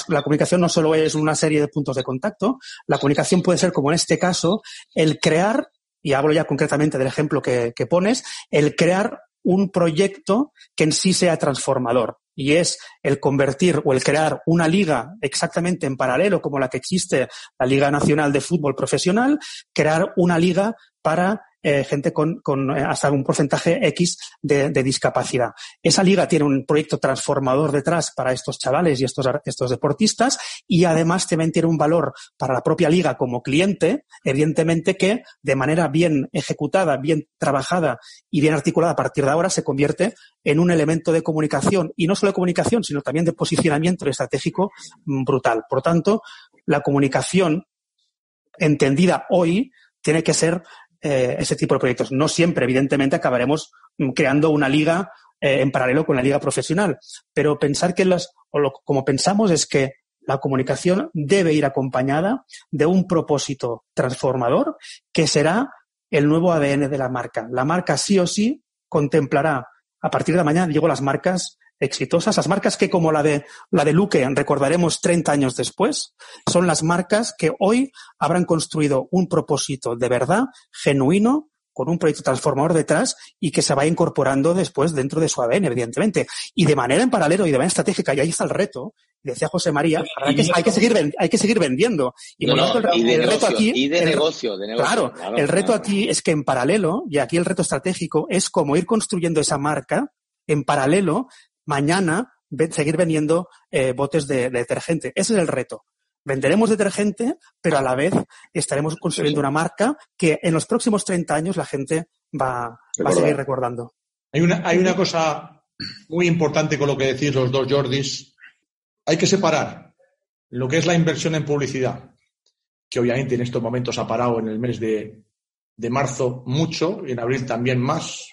la, comunicación no solo es una serie de puntos de contacto, la comunicación puede ser, como en este caso, el crear, y hablo ya concretamente del ejemplo que pones, el crear un proyecto que en sí sea transformador y es el convertir o el crear una liga exactamente en paralelo como la que existe la Liga Nacional de Fútbol Profesional, crear una liga para eh, gente con, eh, hasta un porcentaje X de, discapacidad. Esa liga tiene un proyecto transformador detrás para estos chavales y estos, estos deportistas y además también tiene un valor para la propia liga como cliente, evidentemente que de manera bien ejecutada, bien trabajada y bien articulada a partir de ahora se convierte en un elemento de comunicación y no solo de comunicación, sino también de posicionamiento estratégico mm, brutal. Por tanto, la comunicación entendida hoy tiene que ser eh, ese tipo de proyectos. No siempre, evidentemente, acabaremos mm, creando una liga eh, en paralelo con la liga profesional, pero pensar que las, o lo, como pensamos es que la comunicación debe ir acompañada de un propósito transformador que será el nuevo ADN de la marca. La marca sí o sí contemplará a partir de mañana, digo, las marcas exitosas, las marcas que como la de, la de Luque recordaremos 30 años después, son las marcas que hoy habrán construido un propósito de verdad, genuino, con un proyecto transformador detrás y que se va incorporando después dentro de su ADN, evidentemente. Y de manera en paralelo y de manera estratégica, y ahí está el reto, decía José María, hay que, hay que, seguir, hay que seguir vendiendo. Y, no, no, el, y el negocio, reto aquí. Y de, el, negocio, de negocio, Claro, claro el reto claro. aquí es que en paralelo, y aquí el reto estratégico, es como ir construyendo esa marca en paralelo mañana seguir vendiendo eh, botes de, de, detergente. Ese es el reto. Venderemos detergente, pero a la vez estaremos construyendo una marca que en los próximos 30 años la gente va, va a seguir recordando. Hay una, hay una cosa muy importante con lo que decís los dos Jordis. Hay que separar lo que es la inversión en publicidad, que obviamente en estos momentos ha parado en el mes de, de marzo mucho y en abril también más,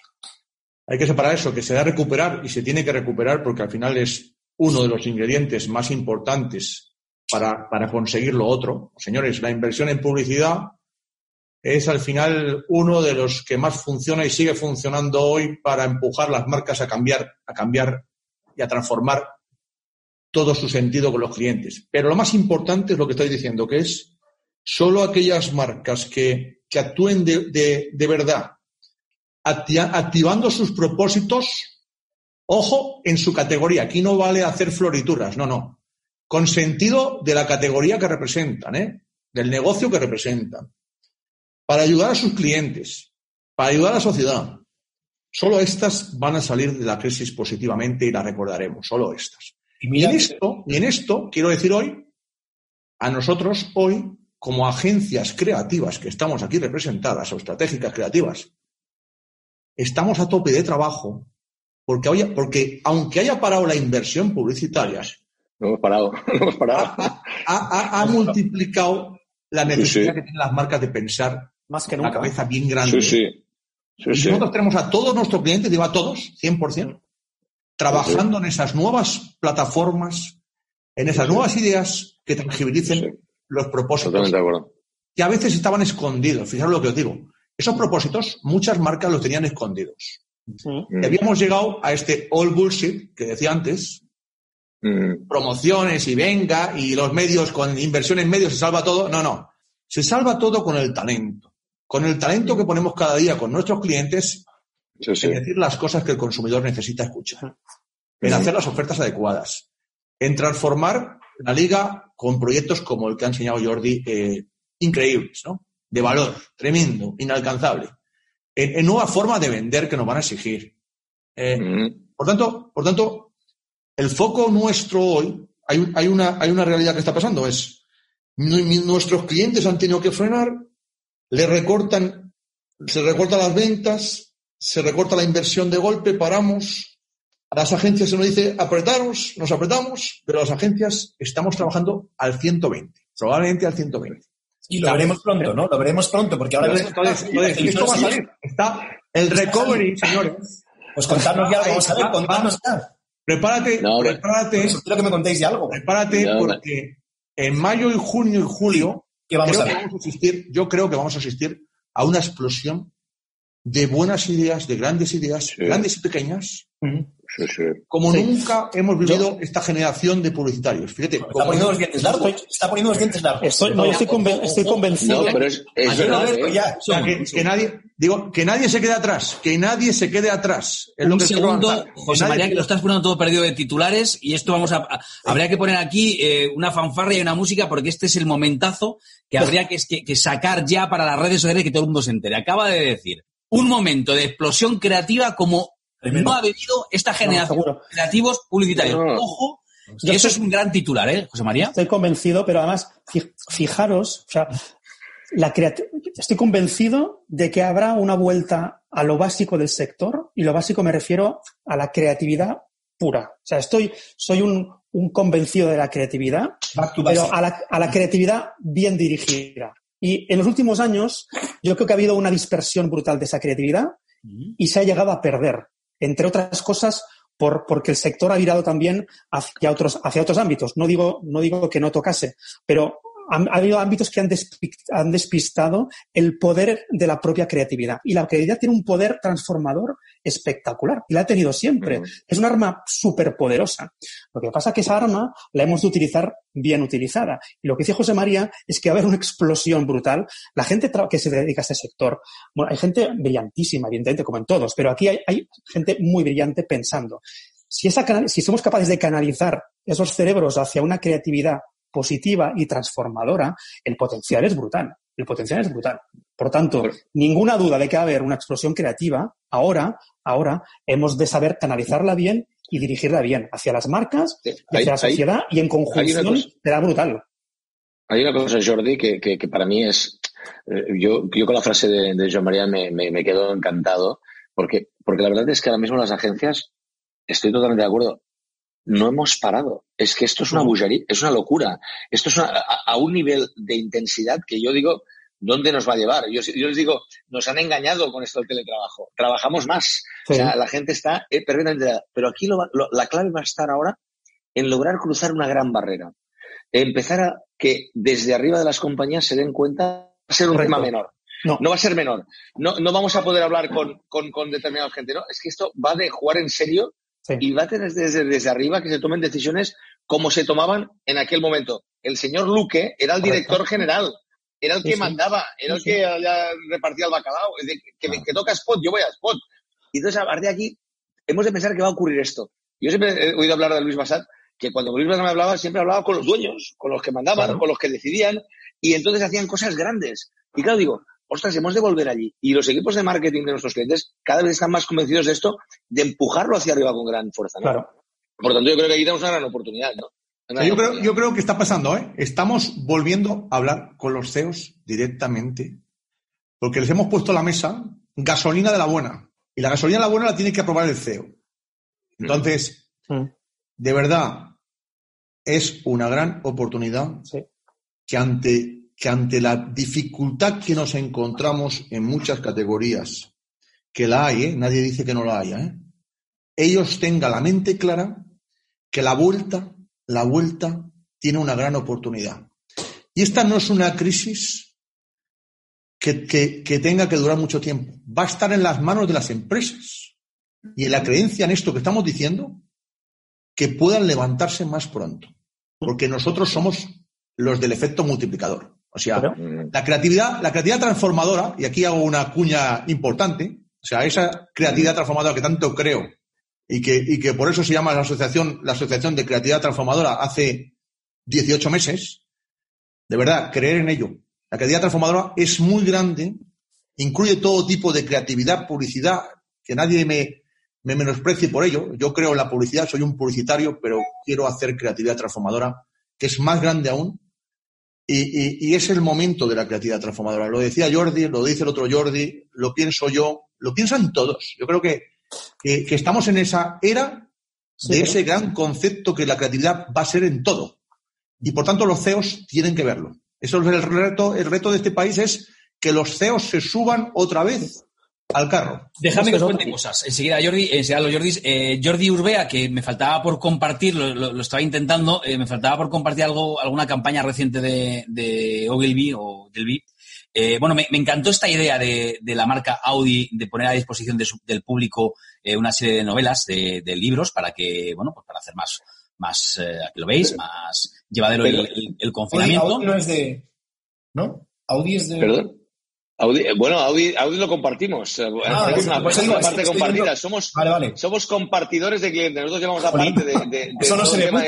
hay que separar eso, que se da a recuperar y se tiene que recuperar porque al final es uno de los ingredientes más importantes para, para conseguir lo otro. Señores, la inversión en publicidad es al final uno de los que más funciona y sigue funcionando hoy para empujar las marcas a cambiar, a cambiar y a transformar todo su sentido con los clientes. Pero lo más importante es lo que estoy diciendo, que es solo aquellas marcas que, que actúen de, de, de verdad activando sus propósitos, ojo, en su categoría. Aquí no vale hacer florituras, no, no. Con sentido de la categoría que representan, ¿eh? del negocio que representan. Para ayudar a sus clientes, para ayudar a la sociedad. Solo estas van a salir de la crisis positivamente y la recordaremos, solo estas. Y, en esto, y en esto, quiero decir hoy, a nosotros hoy, como agencias creativas que estamos aquí representadas, o estratégicas creativas, estamos a tope de trabajo porque, haya, porque aunque haya parado la inversión publicitaria, no hemos parado, [LAUGHS] no hemos parado. Ha, ha, ha, multiplicado la necesidad sí, sí. que tienen las marcas de pensar más que nunca. la cabeza bien grande. Sí, nosotros tenemos a todos nuestros clientes, digo a todos, 100%, trabajando en esas nuevas plataformas, en esas nuevas ideas que tangibilicen los propósitos que a veces estaban escondidos. Fijaros lo que os digo. Esos propósitos, muchas marcas los tenían escondidos. Sí. Y habíamos llegado a este all bullshit que decía antes, mm. promociones y venga, y los medios, con inversión en medios se salva todo. No, no. Se salva todo con el talento. Con el talento que ponemos cada día con nuestros clientes sí, sí. en decir las cosas que el consumidor necesita escuchar. En hacer las ofertas adecuadas. En transformar la liga con proyectos como el que ha enseñado Jordi, eh, increíbles, ¿no? De valor, tremendo, inalcanzable, en, en nueva forma de vender que nos van a exigir. Eh, mm. Por tanto, por tanto, el foco nuestro hoy, hay, hay, una, hay una realidad que está pasando, es nuestros clientes han tenido que frenar, le recortan, se recortan las ventas, se recorta la inversión de golpe, paramos, a las agencias se nos dice apretaros, nos apretamos, pero las agencias estamos trabajando al 120, probablemente al 120. Y lo veremos pronto, ¿no? Lo veremos pronto, porque ahora... Esto va a salir. Está el recovery, señores. Pues contadnos ya, vamos a ver, contadnos ya. Prepárate, no, prepárate. Quiero que me contéis de algo. Prepárate no, porque en mayo y junio y julio ¿Qué vamos a ver? Que vamos a asistir, yo creo que vamos a asistir a una explosión de buenas ideas, de grandes ideas, sí. grandes y pequeñas, uh -huh. Sí, sí. Como sí. nunca hemos vivido yo, esta generación de publicitarios. Fíjate. Está poniendo los dientes largos. Está poniendo los dientes largos. Estoy, no, estoy, conven, estoy convencido. No, pero es, es verdad, ¿eh? ya, o sea, que, que, nadie, digo, que nadie se quede atrás. Que nadie se quede atrás. Es Un segundo, José nadie... María, que lo estás poniendo todo perdido de titulares y esto vamos a, a habría que poner aquí eh, una fanfarria y una música porque este es el momentazo que habría que, que, que sacar ya para las redes sociales y que todo el mundo se entere. Acaba de decir un momento de explosión creativa como no ha venido esta generación no, de creativos publicitarios. No. Ojo, y eso es un gran titular, ¿eh, José María? Estoy convencido, pero además, fijaros, o sea, la estoy convencido de que habrá una vuelta a lo básico del sector, y lo básico me refiero a la creatividad pura. O sea, estoy, soy un, un convencido de la creatividad, pero a la, a la, creatividad bien dirigida. Y en los últimos años, yo creo que ha habido una dispersión brutal de esa creatividad y se ha llegado a perder. Entre otras cosas, por, porque el sector ha virado también hacia otros, hacia otros ámbitos. No digo, no digo que no tocase, pero ha, ha habido ámbitos que han, despi- han despistado el poder de la propia creatividad. Y la creatividad tiene un poder transformador espectacular. Y la ha tenido siempre. Es un arma súper poderosa. Lo que pasa es que esa arma la hemos de utilizar bien utilizada. Y lo que dice José María es que va a haber una explosión brutal. La gente que se dedica a este sector, bueno, hay gente brillantísima, evidentemente, como en todos, pero aquí hay, hay gente muy brillante pensando. Si, esa, si somos capaces de canalizar esos cerebros hacia una creatividad positiva y transformadora, el potencial es brutal. El potencial es brutal. Por tanto, ninguna duda de que va a haber una explosión creativa. Ahora, ahora hemos de saber canalizarla bien y dirigirla bien hacia las marcas y hacia Hay- la hay- sociedad y en conjunción será brutal. Hay una cosa, Jordi, que, que, que para mí es. eh, yo, yo con la frase de, de Joan María me, me, me quedo encantado, porque, porque la verdad es que ahora mismo las agencias, estoy totalmente de acuerdo, no hemos parado. Es que esto es una bullería, es una locura. Esto es una- a, a un nivel de intensidad que yo digo, ¿dónde nos va a llevar? Yo, yo les digo, nos han engañado con esto del teletrabajo. Trabajamos más. O sea, la gente está eh, perfectamente. Pero aquí lo lo- la clave va a estar ahora en lograr cruzar una gran barrera. Empezar a que desde arriba de las compañías se den cuenta va a ser un Correcto. tema menor. No. va a ser menor. No, no vamos a poder hablar con, con, con determinada gente, ¿no? Es que esto va de jugar en serio y va a tener desde, desde arriba que se tomen decisiones como se tomaban en aquel momento. El señor Luque era el director general, era el Sí, que sí. mandaba, era el Sí, que repartía el bacalao. Es decir, que, me- que toca spot, yo voy a spot. Y entonces, a partir de aquí, hemos de pensar que va a ocurrir esto. Yo siempre he oído hablar de Luis Bassat, que cuando Luis Bassat me hablaba, siempre hablaba con los dueños, con los que mandaban, Claro. con los que decidían, y entonces hacían cosas grandes. Y claro, digo, ostras, hemos de volver allí. Y los equipos de marketing de nuestros clientes cada vez están más convencidos de esto, de empujarlo hacia arriba con gran fuerza. ¿no? Claro. Por tanto, yo creo que ahí tenemos una gran oportunidad, ¿no? Una gran Yo creo, yo creo que está pasando, ¿eh? Estamos volviendo a hablar con los CEOs directamente, porque les hemos puesto a la mesa gasolina de la buena. Y la gasolina de la buena la tiene que aprobar el CEO. Entonces, de verdad, es una gran oportunidad que ante, que ante la dificultad que nos encontramos en muchas categorías, que la hay, ¿eh? nadie dice que no la haya, ¿eh? ellos tengan la mente clara que la vuelta, la vuelta tiene una gran oportunidad. Y esta no es una crisis que, que- que tenga que durar mucho tiempo. Va a estar en las manos de las empresas y en la creencia en esto que estamos diciendo, que puedan levantarse más pronto. Porque nosotros somos los del efecto multiplicador. O sea, la creatividad, la creatividad transformadora, y aquí hago una cuña importante, o sea, esa creatividad transformadora que tanto creo y que, y que por eso se llama la asociación, la asociación de creatividad transformadora hace 18 meses, de verdad, creer en ello. La creatividad transformadora es muy grande, incluye todo tipo de creatividad, publicidad, que nadie me, me menosprecie por ello. Yo creo en la publicidad, soy un publicitario, pero quiero hacer creatividad transformadora, que es más grande aún. Y, y- y es el momento de la creatividad transformadora. Lo decía Jordi, lo dice el otro Jordi, lo pienso yo, lo piensan todos. Yo creo que, que, que estamos en esa era de ese gran concepto que la creatividad va a ser en todo. Y por tanto los CEOs tienen que verlo. Eso es el reto, el reto de este país es que los CEOs se suban otra vez al carro. Déjame que os cuente cosas. Enseguida, Jordi, enseguida los Jordis. Eh, Jordi Urbea, que me faltaba por compartir, lo, lo- lo estaba intentando, eh, me faltaba por compartir algo, alguna campaña reciente de, de Ogilvy o Delby. Eh, bueno, me, me encantó esta idea de, de la marca Audi de poner a disposición de su- del público eh, una serie de novelas, de, de libros, para que, bueno, pues para hacer más, más, eh, aquí lo veis, más llevadero el, el- el confinamiento. Audi no es de. ¿No? Audi es de. Perdón. Audi, eh, bueno, Audi, Audi lo compartimos. Eh, Ah, es una, pues es parte compartida. viendo- Somos, Vale, vale. somos compartidores de clientes. Nosotros llevamos la parte de, de, de Eso no se mucho.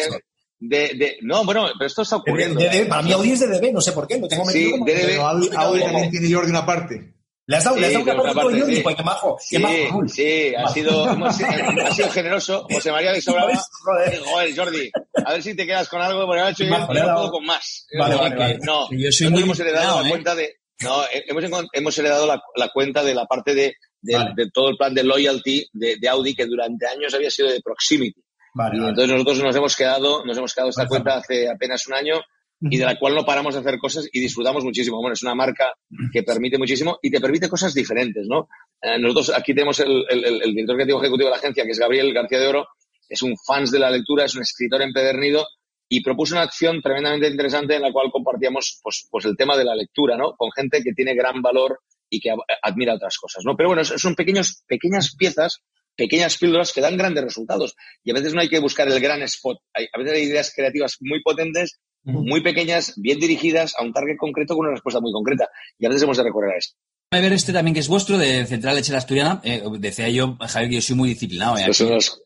de, de- no, bueno, pero esto está De- ocurriendo. de- de- para mí Audi es de DB, no sé por qué, lo tengo Sí, metido como- DDB. Pero Audi- Audi también tiene Jordi una parte. Le has dado, le has Sí, dado una parte parte, Jordi, sí. pues qué majo, qué Sí, majo. Sí, ha sido, hemos ha sido generoso. José María le sobraba. Joder. Jordi, a ver si te quedas con algo, porque hecho yo, yo le he no dado- puedo con más. Vale, No, vale, vale. No, Yo soy muy hemos heredado la ¿eh? cuenta de, no, hemos, hemos heredado la, la cuenta de la parte de, de, Vale. de todo el plan de loyalty de, de Audi, que durante años había sido de proximity. Vale, Y vale. entonces nosotros nos hemos quedado, nos hemos quedado esta Vale, cuenta hace apenas un año y de la cual no paramos de hacer cosas y disfrutamos muchísimo. Bueno, es una marca que permite muchísimo y te permite cosas diferentes, ¿no? Eh, nosotros aquí tenemos el, el, el, director creativo ejecutivo de la agencia, que es Gabriel García de Oro, es un fans de la lectura, es un escritor empedernido y propuso una acción tremendamente interesante en la cual compartíamos pues, pues el tema de la lectura, ¿no? Con gente que tiene gran valor y que admira otras cosas, ¿no? Pero bueno, son pequeños, pequeñas piezas, pequeñas píldoras que dan grandes resultados. Y a veces no hay que buscar el gran spot. Hay, a veces hay ideas creativas muy potentes, muy pequeñas, bien dirigidas a un target concreto con una respuesta muy concreta. Y a veces hemos de recorrer a eso. A ver este también que es vuestro, de Central Lechera Asturiana. Eh, decía yo, Javier, que yo soy muy disciplinado. Eh. Aquí,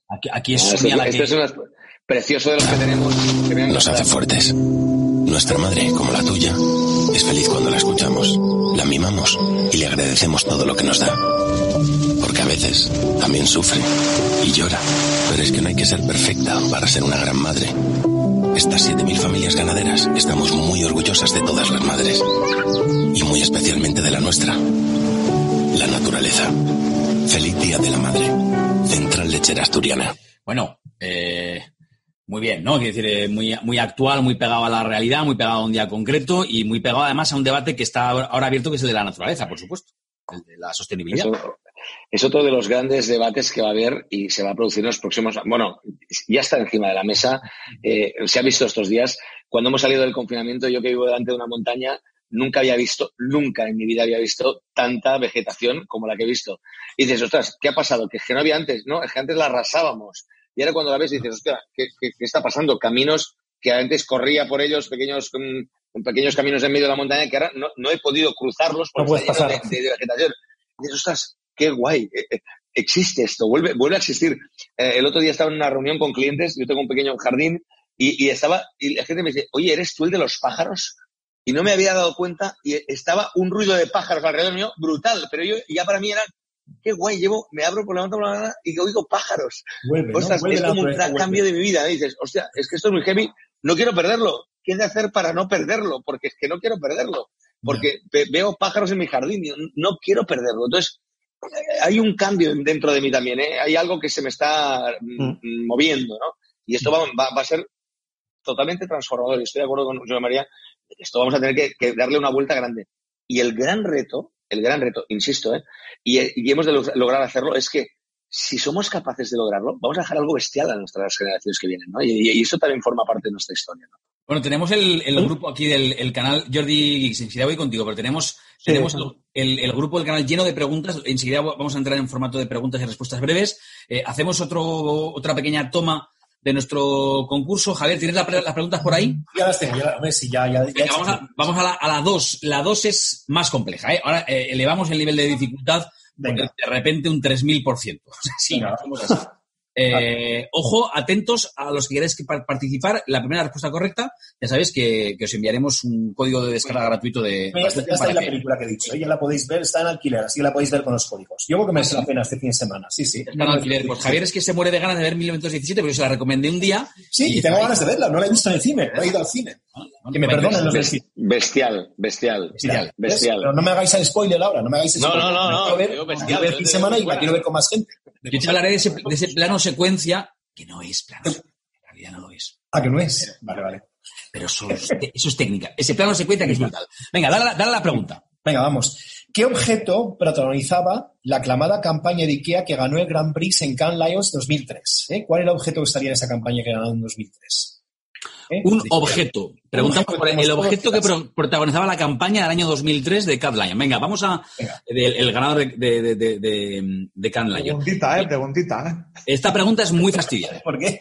aquí, aquí, es ah, Sonia la que... es una, precioso de los que tenemos. Que Nos hace fuertes. Nuestra madre, como la tuya, es feliz cuando la escuchamos, la mimamos y le agradecemos todo lo que nos da. Porque a veces también sufre y llora, pero es que no hay que ser perfecta para ser una gran madre. Estas 7.000 familias ganaderas estamos muy orgullosas de todas las madres y muy especialmente de la nuestra, la naturaleza. Feliz Día de la Madre. Central Lechera Asturiana. Bueno, eh, muy bien, ¿no? Quiero decir, eh, muy, muy actual, muy pegado a la realidad, muy pegado a un día concreto y muy pegado además a un debate que está ahora abierto, que es el de la naturaleza, por supuesto, el de la sostenibilidad es otro de los grandes debates que va a haber y se va a producir en los próximos. Bueno, ya está encima de la mesa. Eh, se ha visto estos días. Cuando hemos salido del confinamiento, yo que vivo delante de una montaña, nunca había visto, nunca en mi vida había visto tanta vegetación como la que he visto. Y dices, ostras, ¿qué ha pasado? Que, que no había antes, ¿no? Es que antes la arrasábamos. Y ahora cuando la ves dices, ostras, ¿qué, está pasando? Caminos que antes corría por ellos, pequeños, pequeños caminos en medio de la montaña, que ahora no, he podido cruzarlos porque está lleno de, de, vegetación. Y dices, ostras, qué guay, eh, eh, existe esto, vuelve, vuelve a existir. Eh, el otro día estaba en una reunión con clientes, yo tengo un pequeño jardín, y, estaba, y la gente me dice, oye, ¿eres tú el de los pájaros? Y no me había dado cuenta, y estaba un ruido de pájaros alrededor mío, brutal, pero yo ya para mí era, qué guay, llevo, me abro por la mañana y oigo pájaros. Vuelve, es como un cambio de mi vida. dices, hostia, es que esto es muy heavy, no quiero perderlo. ¿Qué he de hacer para no perderlo? Porque es que no quiero perderlo. Porque veo pájaros en mi jardín y no quiero perderlo. Entonces, hay un cambio dentro de mí también, ¿eh? hay algo que se me está mm, mm. moviendo, ¿no? Y esto va, va, a ser totalmente transformador. Y estoy de acuerdo con José María, esto vamos a tener que, darle una vuelta grande. Y el gran reto, el gran reto, insisto, ¿eh? y, hemos de lograr hacerlo, es que si somos capaces de lograrlo, vamos a dejar algo bestial a nuestras generaciones que vienen, ¿no? Y, y eso también forma parte de nuestra historia, ¿no? Bueno, tenemos el, el grupo aquí del canal, Jordi, enseguida voy contigo, pero tenemos, tenemos el, el, grupo del canal lleno de preguntas. Enseguida vamos a entrar en formato de preguntas y respuestas breves. Eh, hacemos otro, otra pequeña toma de nuestro concurso. Javier, ¿tienes las preguntas por ahí? Ya las tengo, ya, a ver si ya, ya, vamos, a, vamos a la, a la dos. La dos es más compleja. ¿eh? Ahora eh, elevamos el nivel de dificultad de repente un 3000%. [LAUGHS] sí, vamos así. Eh, ojo, atentos a los que queréis participar. La primera respuesta correcta, ya sabéis que, os enviaremos un código de descarga gratuito de. Ya está, la película que he dicho. Ya la podéis ver, está en alquiler, así la podéis ver con los códigos. Yo creo que me hace la pena este fin de semana. Sí, sí. Está en alquiler. Pues Javier es que se muere de ganas de ver 1917, pero yo se la recomendé un día. Sí, y, tengo ganas de verla. No la he visto en el cine, no he ido al cine. Que me perdonen los del cine. Bestial, bestial, bestial. bestial. Pero no me hagáis el spoiler ahora, no me hagáis spoiler. No, no, no. no, ver, bestial, ver fin de semana y la quiero ver con más gente. Yo te hablaré de ese, de ese plano secuencia que no es plano En realidad no lo es. Ah, que no es. vale, vale. Pero eso es, eso es técnica. Ese plano secuencia que es brutal. Venga, dale, dale la pregunta. Venga, vamos. ¿Qué objeto protagonizaba la aclamada campaña de IKEA que ganó el Grand Prix en Cannes Lions 2003? ¿Eh? ¿Cuál era el objeto que estaría en esa campaña que ganó en 2003? ¿Eh? Un objeto. Preguntamos por el objeto que protagonizaba la campaña del año 2003 de Cat Lion. Venga, vamos a el, ganador de, de, de, de Cat Lion. Preguntita, eh, preguntita, eh. Esta pregunta es muy fastidiosa. [LAUGHS] ¿Por qué?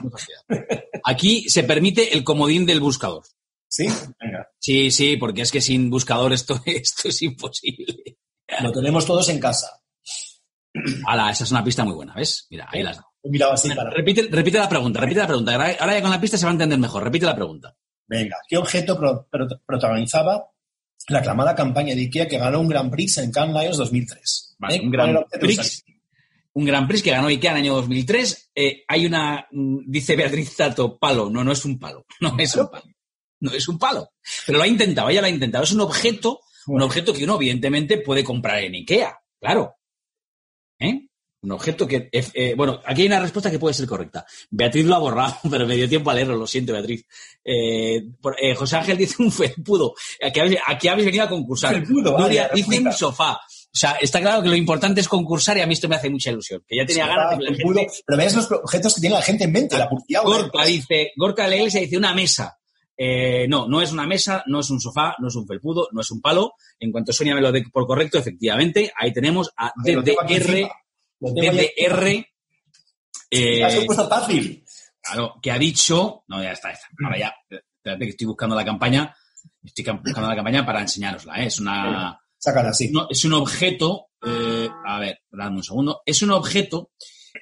Aquí se permite el comodín del buscador. ¿Sí? Venga. Sí, sí, porque es que sin buscador esto, [LAUGHS] esto es imposible. Lo tenemos todos en casa. Ala, esa es una pista muy buena, ¿ves? Mira, ahí las repite, repite la pregunta, repite la pregunta. Ahora ya con la pista se va a entender mejor. Repite la pregunta. Venga, ¿qué objeto protagonizaba la aclamada campaña de IKEA que ganó un Grand Prix en Cannes Lions 2003? ¿Eh? un, Grand Prix, un Grand Prix que ganó IKEA en el año 2003. Eh, hay una, mm, dice Beatriz Tato, palo. No, no es un palo. [LAUGHS] No es un palo. No es un palo. Pero lo ha intentado, ella lo ha intentado. Es un objeto, un objeto que uno evidentemente puede comprar en IKEA. Claro. ¿Eh? Un objeto que. eh, bueno, aquí hay una respuesta que puede ser correcta. Beatriz lo ha borrado, [LAUGHS] pero me dio tiempo a leerlo, lo siento, Beatriz. Eh, por- eh, José Ángel dice un felpudo. Aquí habéis, aquí habéis venido a concursar. Felpudo, vale, Nuria dice un sofá. O sea, está claro que lo importante es concursar y a mí esto me hace mucha ilusión. Que ya tenía ganas de la felpudo, gente- Pero veas los objetos que tiene la gente en mente, la publicidad. Gorka dice, Gorka de la Iglesia dice una mesa. Eh, no, no es una mesa, no es un sofá, no es un felpudo, no es un palo. En cuanto Sonia me lo dé por correcto, efectivamente, ahí tenemos a DDR, DDR, eh, puesto fácil. claro, que ha dicho, no, ya está, está. Ahora ya, espérate que estoy buscando la campaña, estoy buscando la campaña para enseñárosla, ¿eh? es una, Sácala no, es un objeto, eh, a ver, dame un segundo, es un objeto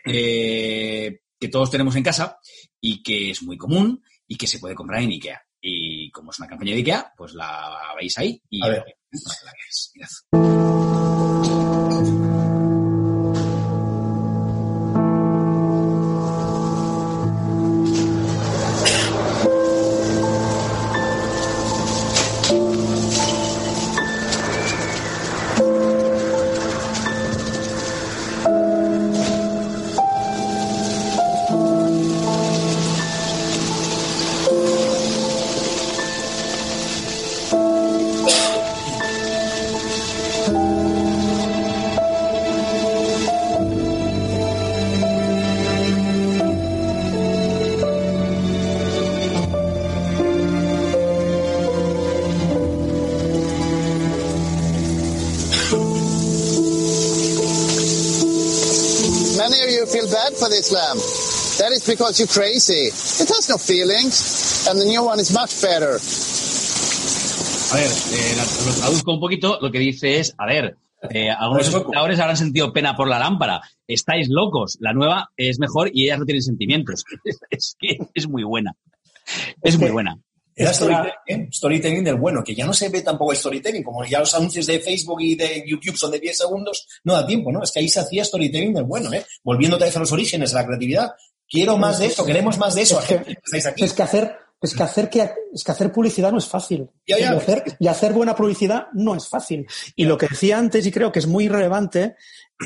eh, que todos tenemos en casa y que es muy común y que se puede comprar en Ikea. Y como es una campaña de Ikea, pues la veis ahí y A ver. la. Mirad. Feel bad for this lamp. That is because you're crazy. It has no feelings, and the new one is much better. A ver, eh, lo traduzco un poquito, lo que dice es, a ver, eh, [LAUGHS] algunos espectadores habrán sentido pena por la lámpara. Estáis locos, la nueva es mejor y ellas no tienen sentimientos. [LAUGHS] es que es muy buena. Es muy buena. Era storytelling, ¿eh? storytelling del bueno, que ya no se ve tampoco storytelling, como ya los anuncios de Facebook y de YouTube son de 10 segundos, no da tiempo, ¿no? Es que ahí se hacía storytelling del bueno, ¿eh? Volviendo otra vez a los orígenes, a la creatividad. Quiero más de eso, queremos más de eso, Es que- gente que estáis aquí. Es que hacer, es que hacer que es que hacer publicidad no es fácil. Ya, ya. Y, hacer, y hacer buena publicidad no es fácil. Y lo que decía antes, y creo que es muy relevante,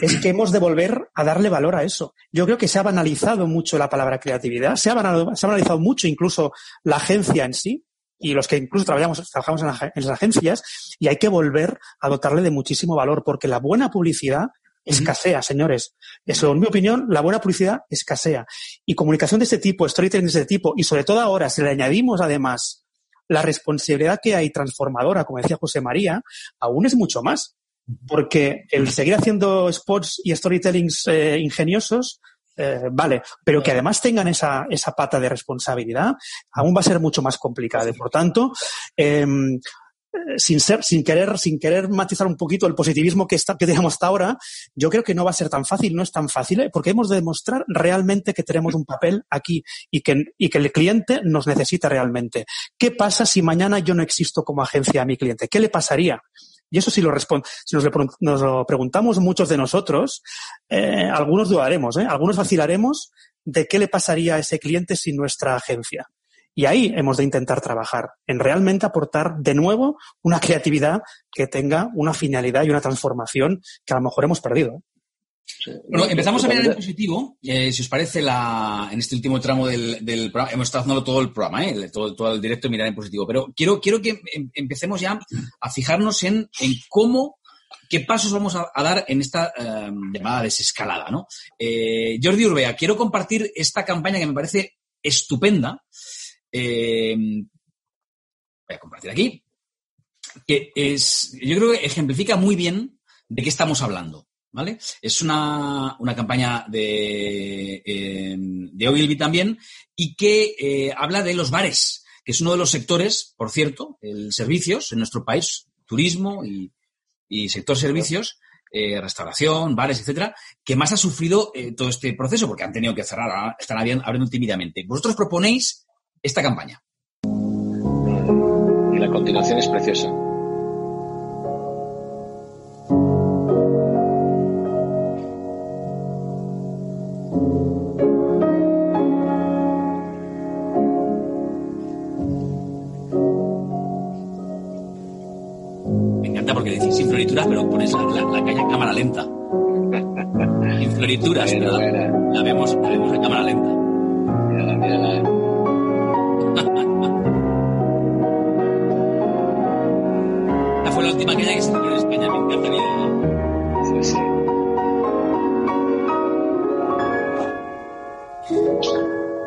es que hemos de volver a darle valor a eso. Yo creo que se ha banalizado mucho la palabra creatividad, se ha, banal- se ha banalizado mucho incluso la agencia en sí, y los que incluso trabajamos, trabajamos en las agencias, y hay que volver a dotarle de muchísimo valor, porque la buena publicidad escasea, señores. Eso, en mi opinión, la buena publicidad escasea. Y comunicación de este tipo, storytelling de este tipo, y sobre todo ahora, si le añadimos además la responsabilidad que hay transformadora, como decía José María, aún es mucho más. Porque el seguir haciendo spots y storytellings eh, ingeniosos, eh, vale, pero que además tengan esa, esa pata de responsabilidad, aún va a ser mucho más complicado. Y por tanto, em, eh, sin ser, sin querer, sin querer matizar un poquito el positivismo que, está, que tenemos hasta ahora, yo creo que no va a ser tan fácil, no es tan fácil, ¿eh? porque hemos de demostrar realmente que tenemos un papel aquí y que, y que el cliente nos necesita realmente. ¿Qué pasa si mañana yo no existo como agencia a mi cliente? ¿Qué le pasaría? Y eso si lo, respon- si nos, nos lo preguntamos muchos de nosotros, eh, algunos dudaremos, ¿eh? algunos vacilaremos de qué le pasaría a ese cliente sin nuestra agencia. Y ahí hemos de intentar trabajar, en realmente aportar de nuevo una creatividad que tenga una finalidad y una transformación que a lo mejor hemos perdido. ¿eh? Bueno, empezamos a mirar en positivo, eh, si os parece, la, en este último tramo del, del programa. Hemos estado haciendo todo el programa, ¿eh? todo, todo el directo mirar en positivo. Pero quiero, quiero que em- empecemos ya a fijarnos en, en cómo, qué pasos vamos a, a dar en esta eh, llamada desescalada. ¿no? Eh, Jordi Urbea, quiero compartir esta campaña que me parece estupenda. Eh, voy a compartir aquí. Que es, yo creo que ejemplifica muy bien de qué estamos hablando. ¿Vale? Es una, una campaña de, eh, de Ogilvy también y que eh, habla de los bares, que es uno de los sectores, por cierto, el servicios en nuestro país, turismo y, y sector servicios, eh, restauración, bares, etcétera, que más ha sufrido todo este proceso porque han tenido que cerrar, están abriendo, abriendo tímidamente. Vosotros proponéis esta campaña. Y la continuación es preciosa. Me encanta porque decís sin florituras, pero pones la, la, la caña en cámara lenta. [LAUGHS] florituras, Buena, pero buena. la vemos, la vemos en cámara lenta. Mírala, mírala. Esta fue la última caña que se en España, me encanta la idea. Sí, sí.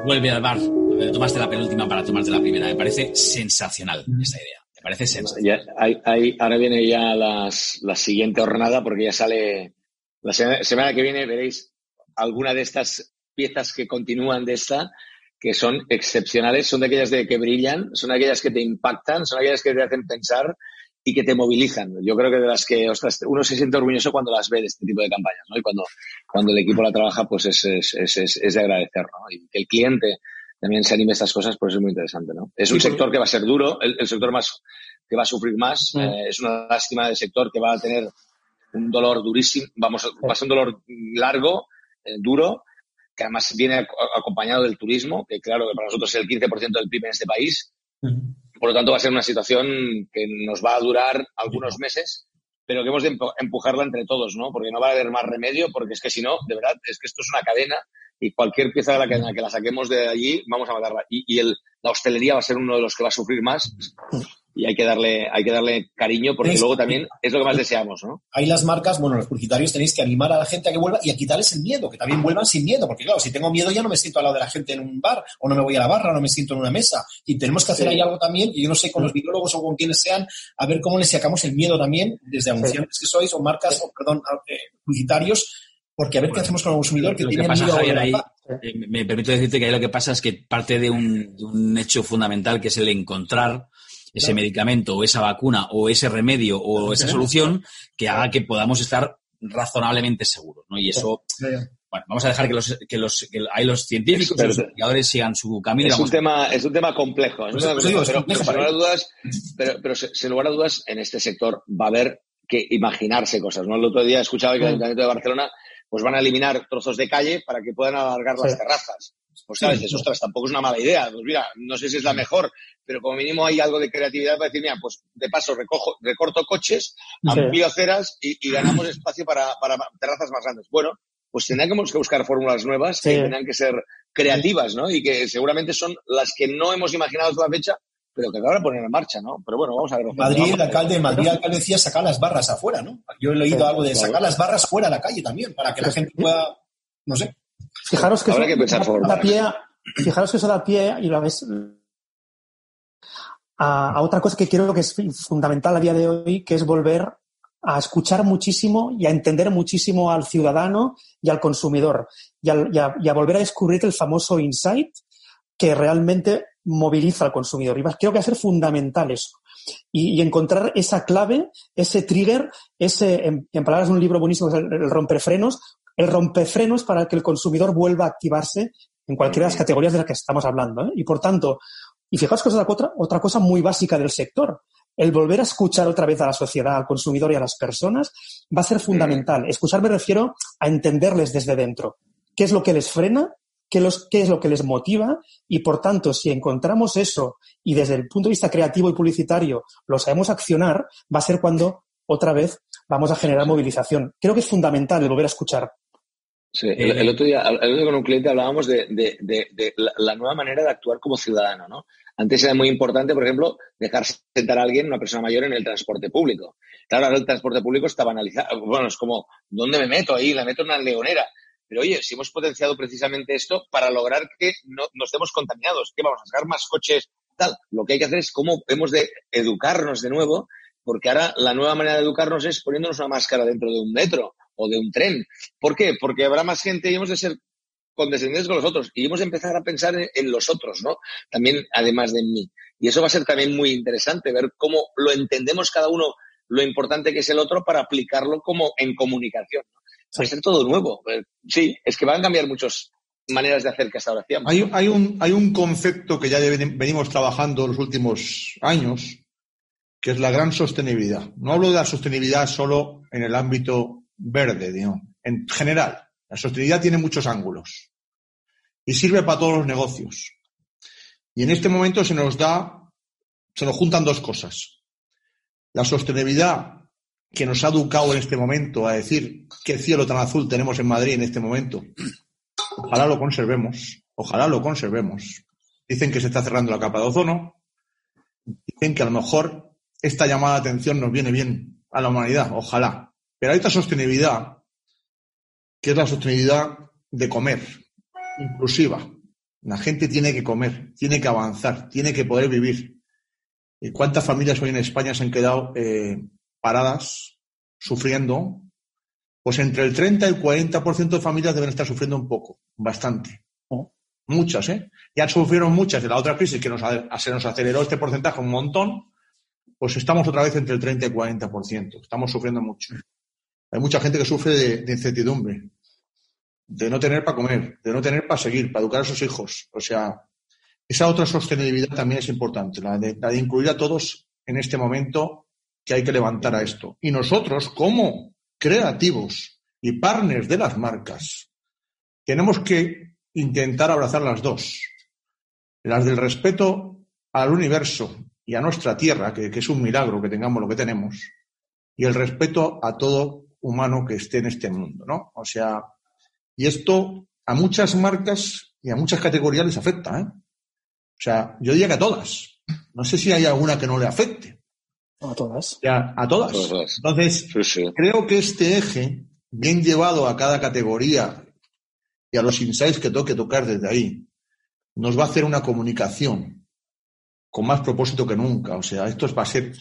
Vuelve al bar, tomaste la penúltima para tomarte la primera. Me parece sensacional esta idea. Me parece sensacional. Ya, hay, hay- ahora viene ya las, la siguiente jornada porque ya sale la semana, semana que viene veréis alguna de estas piezas que continúan de esta que son excepcionales, son de aquellas de que brillan, son aquellas que te impactan, son aquellas que te hacen pensar y que te movilizan. Yo creo que de las que ostras, uno se siente orgulloso cuando las ve de este tipo de campañas, ¿no? Y cuando, cuando el equipo la trabaja, pues es, es, es, es- es de agradecer, ¿no? Y que el cliente también se anime a estas cosas, pues es muy interesante, ¿no? Es un sector que va a ser duro, el, el sector más que va a sufrir más, Mm. eh, es una lástima del sector que va a tener un dolor durísimo, vamos, va a ser un dolor largo, eh, duro, que además viene ac- acompañado del turismo, que claro, que para nosotros es el 15% del PIB en este país. Por lo tanto, va a ser una situación que nos va a durar algunos meses, pero que hemos de empu- empujarla entre todos, ¿no? Porque no va a haber más remedio, porque es que si no, de verdad, es que esto es una cadena y cualquier pieza de la cadena que la saquemos de allí, vamos a matarla. Y, y el, la hostelería va a ser uno de los que va a sufrir más y hay que darle, hay que darle cariño porque Es- luego también es lo que más deseamos, ¿no? Ahí las marcas, bueno, los publicitarios tenéis que animar a la gente a que vuelva y a quitarles el miedo, que también vuelvan sin miedo, porque claro, si tengo miedo ya no me siento al lado de la gente en un bar, o no me voy a la barra, o no me siento en una mesa. Y tenemos que hacer Sí. ahí algo también, y yo no sé, con los virólogos o con quienes sean, a ver cómo les sacamos el miedo también, desde anunciantes que sois, o marcas, o perdón, eh, publicitarios, porque a ver qué hacemos con el consumidor que que tiene pasa, miedo a Javier, ahí, eh, me permito decirte que ahí lo que pasa es que parte de un, de un hecho fundamental que es el encontrar ese Claro. medicamento o esa vacuna o ese remedio o esa solución que haga que podamos estar razonablemente seguros, ¿no? Y eso, bueno, vamos a dejar que los, que los, que hay los científicos, y los investigadores sigan su camino Es un vamos tema, es un tema complejo. es un Pues- tema pues pero, complejo pero sin lugar a dudas, en este sector va a haber que imaginarse cosas. ¿no? El otro día escuchaba que el Mm. Ayuntamiento de Barcelona pues van a eliminar trozos de calle para que puedan alargar las terrazas. Pues sabes, dices, ostras, tampoco es una mala idea. Pues mira, no sé si es la mejor, pero como mínimo hay algo de creatividad para decir, mira, pues de paso recojo, recorto coches, Sí. amplío aceras y, y ganamos espacio para, para terrazas más grandes. Bueno, pues tendremos que buscar fórmulas nuevas Sí. que tendrán que ser creativas, ¿no? Y que seguramente son las que no hemos imaginado hasta la fecha, pero que ahora poner en marcha, ¿no? Pero bueno, vamos a ver. Madrid, el alcalde, Madrid, el alcalde decía sacar las barras afuera, ¿no? Yo he leído Sí, algo de sacar las barras fuera a la calle también, para que la gente pueda, no sé. Fijaros que Habrá eso que pensar da pie, fijaros que eso da pie y lo a, a otra cosa que creo que es fundamental a día de hoy, que es volver a escuchar muchísimo y a entender muchísimo al ciudadano y al consumidor y, al- y a, y a volver a descubrir el famoso insight que realmente moviliza al consumidor. Y creo que va a ser fundamental eso. Y, y encontrar esa clave, ese trigger, ese, en, en palabras de un libro buenísimo, el, el rompefrenos, el rompefrenos para que el consumidor vuelva a activarse en cualquiera de las categorías de las que estamos hablando. ¿eh? Y por tanto, y fijaos que es otra, otra cosa muy básica del sector. El volver a escuchar otra vez a la sociedad, al consumidor y a las personas va a ser fundamental. Escuchar me refiero a entenderles desde dentro. ¿Qué es lo que les frena? ¿Qué, los, ¿Qué es lo que les motiva? Y por tanto, si encontramos eso y desde el punto de vista creativo y publicitario lo sabemos accionar, va a ser cuando otra vez vamos a generar movilización. Creo que es fundamental el volver a escuchar. Sí, el, el otro día, el otro día con un cliente hablábamos de, de- de- de la, nueva manera de actuar como ciudadano, ¿no? Antes era muy importante, por ejemplo, dejar sentar a alguien, una persona mayor, en el transporte público. Claro, ahora el transporte público está banalizado. Bueno, es como, ¿dónde me meto ahí? La meto en una leonera. Pero oye, si hemos potenciado precisamente esto para lograr que no, no estemos contaminados, que vamos a sacar más coches, tal. Lo que hay que hacer es cómo hemos de educarnos de nuevo, porque ahora la nueva manera de educarnos es poniéndonos una máscara dentro de un metro o de un tren. ¿Por qué? Porque habrá más gente y hemos de ser condescendientes con los otros y hemos de empezar a pensar en, en los otros, ¿no? También además de en mí. Y eso va a ser también muy interesante, ver cómo lo entendemos cada uno, lo importante que es el otro para aplicarlo como en comunicación. ¿no? Va a ser todo nuevo. Eh, Sí, es que van a cambiar muchas maneras de hacer que hasta ahora hacíamos. Hay, hay un, hay un concepto que ya ven- venimos trabajando los últimos años, que es la gran sostenibilidad. No hablo de la sostenibilidad solo en el ámbito verde, digamos. en general. La sostenibilidad tiene muchos ángulos y sirve para todos los negocios. Y en este momento se nos da, se nos juntan dos cosas. La sostenibilidad que nos ha educado en este momento a decir qué cielo tan azul tenemos en Madrid en este momento. Ojalá lo conservemos, ojalá lo conservemos. Dicen que se está cerrando la capa de ozono, dicen que a lo mejor esta llamada de atención nos viene bien a la humanidad, ojalá. Pero hay otra sostenibilidad, que es la sostenibilidad de comer, inclusiva. La gente tiene que comer, tiene que avanzar, tiene que poder vivir. ¿Y cuántas familias hoy en España se han quedado eh, paradas, sufriendo? Pues entre el 30 y el 40% de familias deben estar sufriendo un poco, bastante. Muchas, ¿eh? Ya sufrieron muchas de la otra crisis que nos, se nos aceleró este porcentaje un montón, pues estamos otra vez entre el 30 y el 40%. Estamos sufriendo mucho. Hay mucha gente que sufre de, incertidumbre, de no tener para comer, de no tener para seguir, para educar a sus hijos. O sea, esa otra sostenibilidad también es importante, la de, incluir a todos en este momento que hay que levantar a esto. Y nosotros, como creativos y partners de las marcas, tenemos que intentar abrazar las dos. Las del respeto al universo y a nuestra tierra, que, es un milagro que tengamos lo que tenemos, y el respeto a todo humano que esté en este mundo, ¿no? O sea, y esto a muchas marcas y a muchas categorías les afecta, ¿eh? O sea, yo diría que a todas. No sé si hay alguna que no le afecte. A todas. Ya, a todas. Entonces, creo que este eje, bien llevado a cada categoría y a los insights que toque tocar desde ahí, nos va a hacer una comunicación con más propósito que nunca. O sea, esto va a ser,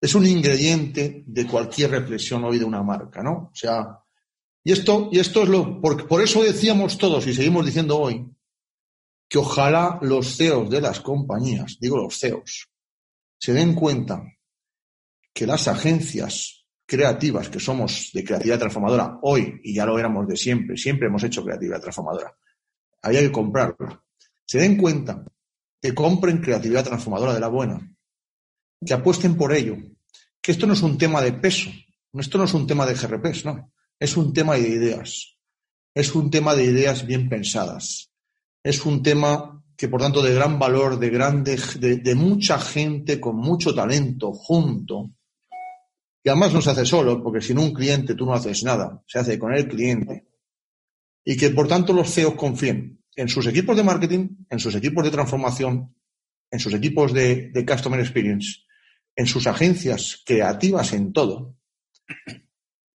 es un ingrediente de cualquier reflexión hoy de una marca, ¿no? O sea, y esto, y esto es lo, por, por eso decíamos todos y seguimos diciendo hoy, que ojalá los CEOs de las compañías, digo los CEOs, se den cuenta que las agencias creativas que somos de creatividad transformadora hoy, y ya lo éramos de siempre, siempre hemos hecho creatividad transformadora, había que comprarla, se den cuenta que compren creatividad transformadora de la buena, que apuesten por ello, que esto no es un tema de peso, esto no es un tema de GRPs, no, es un tema de ideas, es un tema de ideas bien pensadas, es un tema que por tanto de gran valor, de grande, de mucha gente con mucho talento junto, y además no se hace solo, porque sin un cliente tú no haces nada, se hace con el cliente. Y que por tanto los CEOs confíen en sus equipos de marketing, en sus equipos de transformación, en sus equipos de, de Customer Experience, en sus agencias creativas en todo,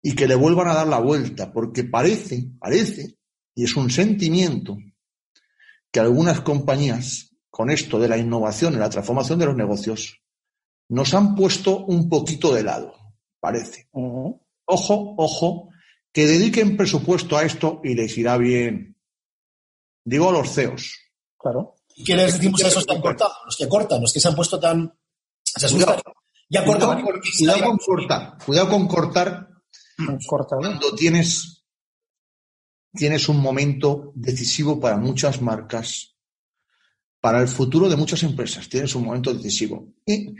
y que le vuelvan a dar la vuelta, porque parece, parece, y es un sentimiento, que algunas compañías, con esto de la innovación y la transformación de los negocios, nos han puesto un poquito de lado parece. Ojo, ojo, que dediquen presupuesto a esto y les irá bien. Digo a los CEOs. Claro. ¿Y qué les decimos a esos que han cortado? Los que cortan, los que se han puesto tan. Se cuidado, ya cortan. Cuidado, con cortar. Cuidado con cortar. Cuando tienes, tienes un momento decisivo para muchas marcas, para el futuro de muchas empresas. Tienes un momento decisivo. Y,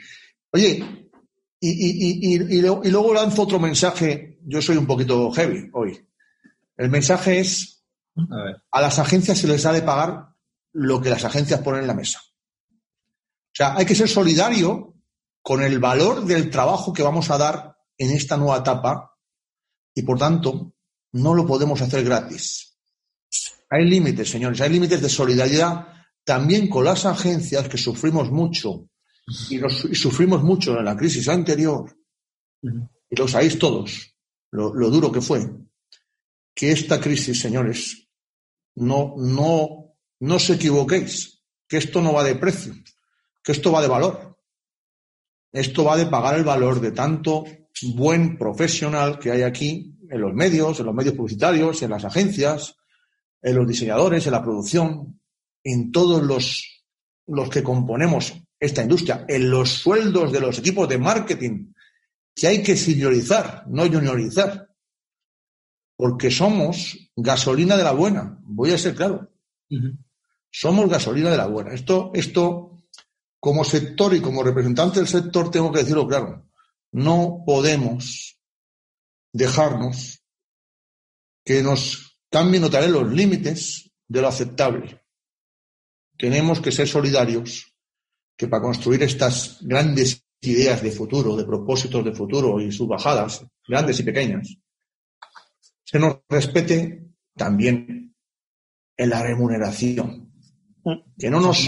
oye, y, luego lanzo otro mensaje. Yo soy un poquito heavy hoy. El mensaje es, a, las agencias se les ha de pagar lo que las agencias ponen en la mesa. O sea, hay que ser solidario con el valor del trabajo que vamos a dar en esta nueva etapa y, por tanto, no lo podemos hacer gratis. Hay límites, señores, hay límites de solidaridad también con las agencias que sufrimos mucho y, sufrimos mucho en la crisis anterior, y lo sabéis todos, lo, duro que fue, que esta crisis, señores, no, no, no os equivoquéis, que esto no va de precio, que esto va de valor. Esto va de pagar el valor de tanto buen profesional que hay aquí en los medios, en los medios publicitarios, en las agencias, en los diseñadores, en la producción, en todos los, los que componemos esta industria, en los sueldos de los equipos de marketing, que hay que seniorizar, no juniorizar, porque somos gasolina de la buena, voy a ser claro. Somos gasolina de la buena. Esto, esto, como sector y como representante del sector, tengo que decirlo claro. No podemos dejarnos que nos cambien otra vez los límites de lo aceptable. Tenemos que ser solidarios que para construir estas grandes ideas de futuro, de propósitos de futuro y sus bajadas, grandes y pequeñas, se nos respete también en la remuneración. Que no nos...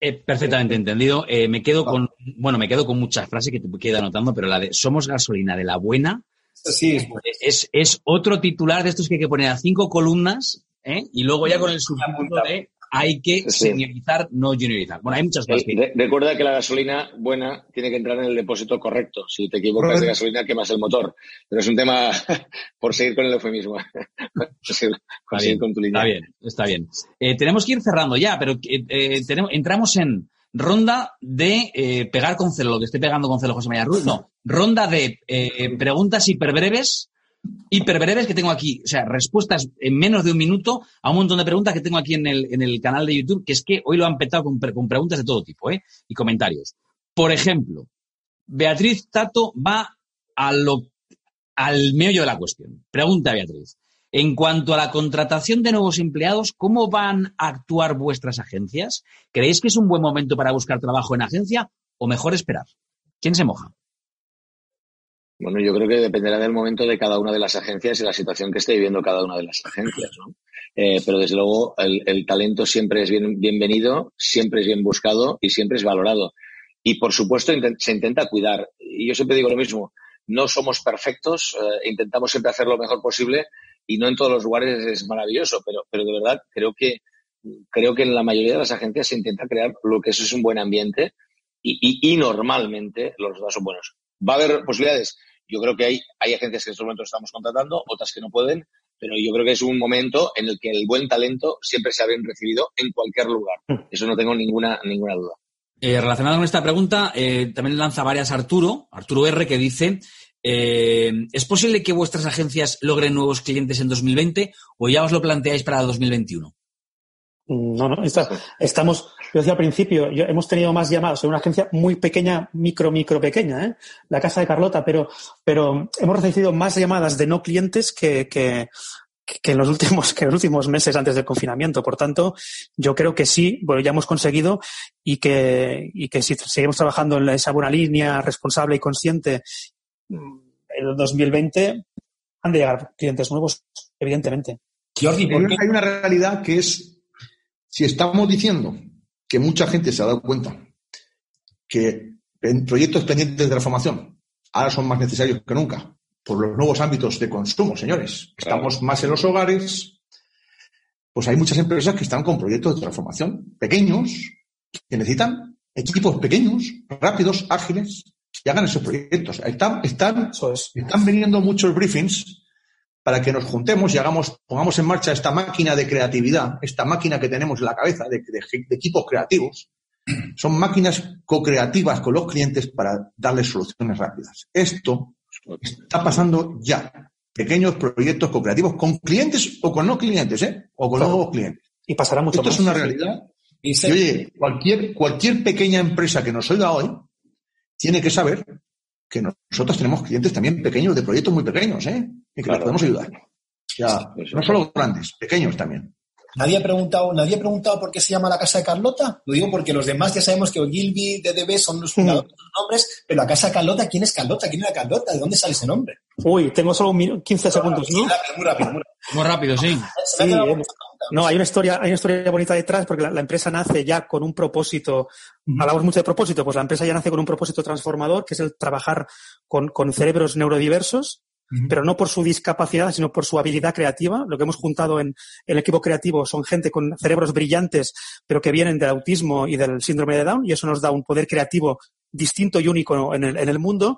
Eh, perfectamente entendido. Eh, me quedo con, bueno, me quedo con muchas frases que te queda anotando, pero la de somos gasolina de la buena Sí, es, es otro titular de estos que hay que poner a cinco columnas ¿eh? y luego ya con el subtítulo de hay que Sí. seniorizar, no juniorizar. Bueno, hay muchas cosas. que- Re- Recuerda que la gasolina buena tiene que entrar en el depósito correcto. Si te equivocas de gasolina, quemas el motor. Pero es un tema [LAUGHS] por seguir con el eufemismo. [LAUGHS] Está seguir bien, con tu línea. está bien, está bien. Eh, tenemos que ir cerrando ya, pero eh, eh, tenemos, entramos en ronda de eh, pegar con celo, lo que esté pegando con celo José María Ruiz. No, ronda de eh, preguntas hiperbreves, hiperbreves que tengo aquí. O sea, respuestas en menos de un minuto a un montón de preguntas que tengo aquí en el, en el canal de YouTube, que es que hoy lo han petado con, con preguntas de todo tipo, ¿eh? Y comentarios. Por ejemplo, Beatriz Tato va a lo, al meollo de la cuestión. Pregunta Beatriz. En cuanto a la contratación de nuevos empleados, ¿cómo van a actuar vuestras agencias? ¿Creéis que es un buen momento para buscar trabajo en agencia o mejor esperar? ¿Quién se moja? Bueno, yo creo que dependerá del momento de cada una de las agencias y la situación que esté viviendo cada una de las agencias, ¿no? Eh, pero desde luego el, talento siempre es bien, bienvenido, siempre es bien buscado y siempre es valorado. Y por supuesto se intenta cuidar. Y yo siempre digo lo mismo, no somos perfectos, eh, intentamos siempre hacer lo mejor posible y no en todos los lugares es maravilloso, pero, pero de verdad creo que, creo que en la mayoría de las agencias se intenta crear lo que es un buen ambiente y, y, y normalmente los resultados son buenos. ¿Va a haber posibilidades? Yo creo que hay, hay agencias que en estos momentos estamos contratando, otras que no pueden, pero yo creo que es un momento en el que el buen talento siempre se ha bien recibido en cualquier lugar. Eso no tengo ninguna, ninguna duda. Eh, relacionado con esta pregunta, eh, también lanza varias Arturo, Arturo R, que dice, eh, ¿es posible que vuestras agencias logren nuevos clientes en 2020 o ya os lo planteáis para 2021? No, no, está- estamos, yo decía al principio, yo- hemos tenido más llamadas en una agencia muy pequeña, micro, micro pequeña, ¿eh? la casa de Carlota, pero, pero hemos recibido más llamadas de no clientes que, que, que en los últimos, que en los últimos meses antes del confinamiento. Por tanto, yo creo que sí, bueno, ya hemos conseguido y que, y que si seguimos trabajando en esa buena línea responsable y consciente mm, en el 2020 han de llegar clientes nuevos, evidentemente. Jordi, una- hay una realidad que es, si estamos diciendo que mucha gente se ha dado cuenta que en proyectos pendientes de transformación ahora son más necesarios que nunca por los nuevos ámbitos de consumo, señores. Estamos más en los hogares, pues hay muchas empresas que están con proyectos de transformación pequeños, que necesitan equipos pequeños, rápidos, ágiles, que hagan esos proyectos. Están, están, están viniendo muchos briefings para que nos juntemos y hagamos, pongamos en marcha esta máquina de creatividad, esta máquina que tenemos en la cabeza de, de- de equipos creativos. Son máquinas co-creativas con los clientes para darles soluciones rápidas. Esto está pasando ya. Pequeños proyectos co-creativos con clientes o con no clientes, ¿eh? O con nuevos clientes. Y pasará mucho Esto más. es una realidad. Y oye, cualquier, cualquier pequeña empresa que nos oiga hoy tiene que saber que nosotros tenemos clientes también pequeños, de proyectos muy pequeños, ¿eh? Y que Claro. les podemos ayudar. Ya, no solo grandes, pequeños también. Nadie ha preguntado, nadie ha preguntado por qué se llama la casa de Carlota. Lo digo porque los demás ya sabemos que Ogilvy, DDB son los fundadores, los nombres, pero la casa de Carlota, ¿quién es Carlota? ¿Quién era Carlota? ¿De dónde sale ese nombre? Uy, tengo solo un minu- 15 segundos, ¿no? Muy rápido, muy rápido. muy rápido. Muy rápido, sí. Se me ha Sí, quedado- no, hay una historia, hay una historia bonita detrás porque la, la empresa nace ya con un propósito. Hablamos mucho de propósito, pues la empresa ya nace con un propósito transformador, que es el trabajar con, con cerebros neurodiversos, pero no por su discapacidad, sino por su habilidad creativa. Lo que hemos juntado en el equipo creativo son gente con cerebros brillantes, pero que vienen del autismo y del síndrome de Down, y eso nos da un poder creativo distinto y único en el, en el mundo.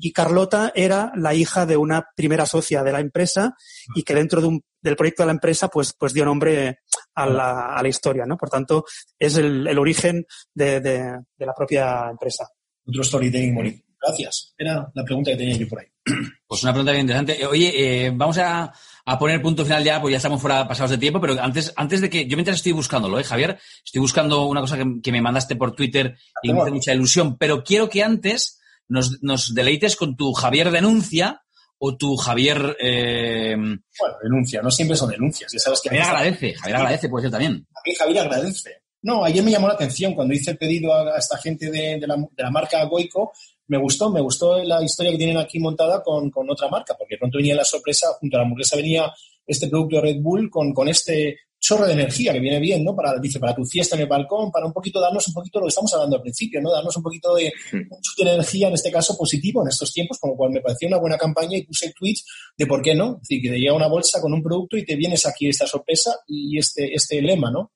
Y Carlota era la hija de una primera socia de la empresa y que dentro de un, del proyecto de la empresa pues, pues dio nombre a la, a la historia, ¿no? Por tanto, es el, el origen de, de, de la propia empresa. Otro storytelling bonito. Gracias. Era la pregunta que tenía yo por ahí. [CLEARS THROAT] Pues una pregunta bien interesante. Eh, Oye, eh, vamos a, a poner punto final ya, pues ya estamos fuera pasados de tiempo, pero antes, antes de que, yo mientras estoy buscándolo, ¿eh, Javier? Estoy buscando una cosa que, que me mandaste por Twitter y me hace mucha ilusión, pero quiero que antes nos, nos deleites con tu Javier denuncia o tu Javier... Eh, Bueno, denuncia, no siempre son denuncias. Ya sabes que Javier agradece, Javier agradece, puede ser también. A mí Javier agradece. No, ayer me llamó la atención cuando hice el pedido a, esta gente de, la, de, la, marca Goico. Me gustó, me gustó la historia que tienen aquí montada con, con otra marca, porque pronto venía la sorpresa, junto a la hamburguesa venía este producto de Red Bull con, con este chorro de energía que viene bien, ¿no? Para, dice, para tu fiesta en el balcón, para un poquito darnos un poquito lo que estamos hablando al principio, ¿no? Darnos un poquito de, de energía, en este caso positivo, en estos tiempos, con lo cual me pareció una buena campaña y puse tweets de por qué no. Es decir, que te llega una bolsa con un producto y te vienes aquí esta sorpresa y este, este lema, ¿no?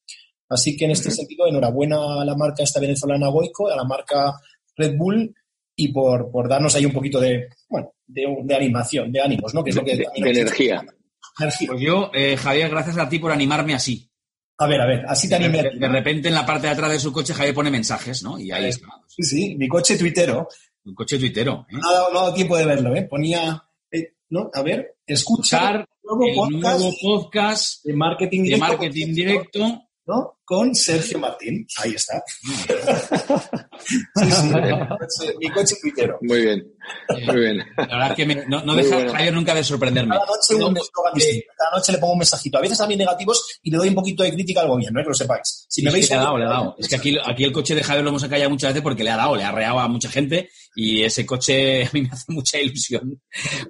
Así que en este sentido, enhorabuena a la marca esta venezolana Goico, a la marca Red Bull y por, por darnos ahí un poquito de, bueno, de, animación, de ánimos, ¿no? Que es lo que... De, energía. Pues yo, eh, Javier, gracias a ti por animarme así. A ver, a ver, así te animé. De, de, repente en la parte de atrás de su coche Javier pone mensajes, ¿no? Y ahí está. Sí, sí, mi coche tuitero. Un coche tuitero. ¿eh? No, ha dado, no ha dado tiempo de verlo, ¿eh? Ponía, eh, ¿no? A ver, escuchar nuevo el podcast, nuevo podcast de marketing directo. De marketing directo ¿no? Con Sergio Martín. Ahí está. sí, sí, [LAUGHS] mi coche tuitero. Muy bien, muy bien. La verdad es que me, no, no deja bueno. Javier nunca de sorprenderme. Cada noche, un. Cada noche le pongo un mensajito. A veces también negativos y le doy un poquito de crítica al gobierno, ¿eh? que lo sepáis. Si me es veis... Que le ha dado, le ha dado. Es que aquí, aquí el coche de Javier lo hemos acallado muchas veces porque le ha dado, le ha reado a mucha gente y ese coche [LAUGHS] a mí me hace mucha ilusión.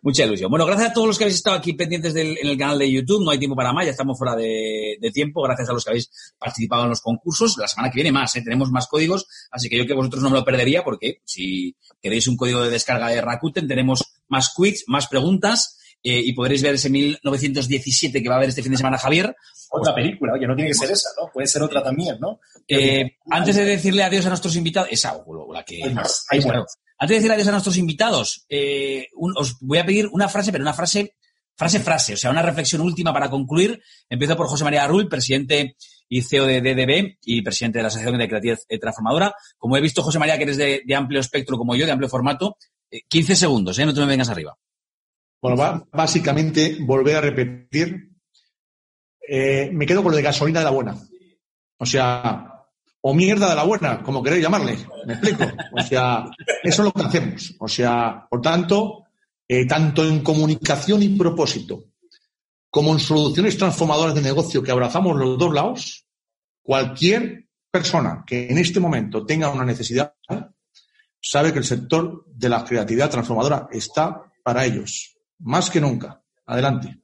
mucha ilusión. Bueno, gracias a todos los que habéis estado aquí pendientes del, en el canal de YouTube. No hay tiempo para más, ya estamos fuera de, de tiempo. Gracias a los que habéis participado en los concursos. La semana que viene más, ¿eh? tenemos más códigos, así que yo que vosotros no me lo perdería porque si queréis un código de descarga de Rakuten tenemos más quiz, más preguntas eh, y podréis ver ese 1917 que va a haber este fin de semana Javier. Otra película, oye, no tiene que ser esa, ¿no? Puede ser otra también, ¿no? Eh, antes de decirle adiós a nuestros invitados, esa o la que... Hay más, hay bueno. Antes de decirle adiós a nuestros invitados, eh, un, os voy a pedir una frase, pero una frase, frase, frase, o sea, una reflexión última para concluir. Empiezo por José María Rull, presidente y CEO de DDB y presidente de la Asociación de Creatividad Transformadora. Como he visto, José María, que eres de, amplio espectro como yo, de amplio formato, eh, 15 segundos, ¿eh? No te me vengas arriba. Bueno, básicamente, volver a repetir, eh, me quedo con lo de gasolina de la buena. O sea, o mierda de la buena, como queréis llamarle. ¿Me explico? O sea, eso es lo que hacemos. O sea, por tanto, eh, tanto en comunicación y propósito, como en soluciones transformadoras de negocio que abrazamos los dos lados, cualquier persona que en este momento tenga una necesidad sabe que el sector de la creatividad transformadora está para ellos, más que nunca. Adelante.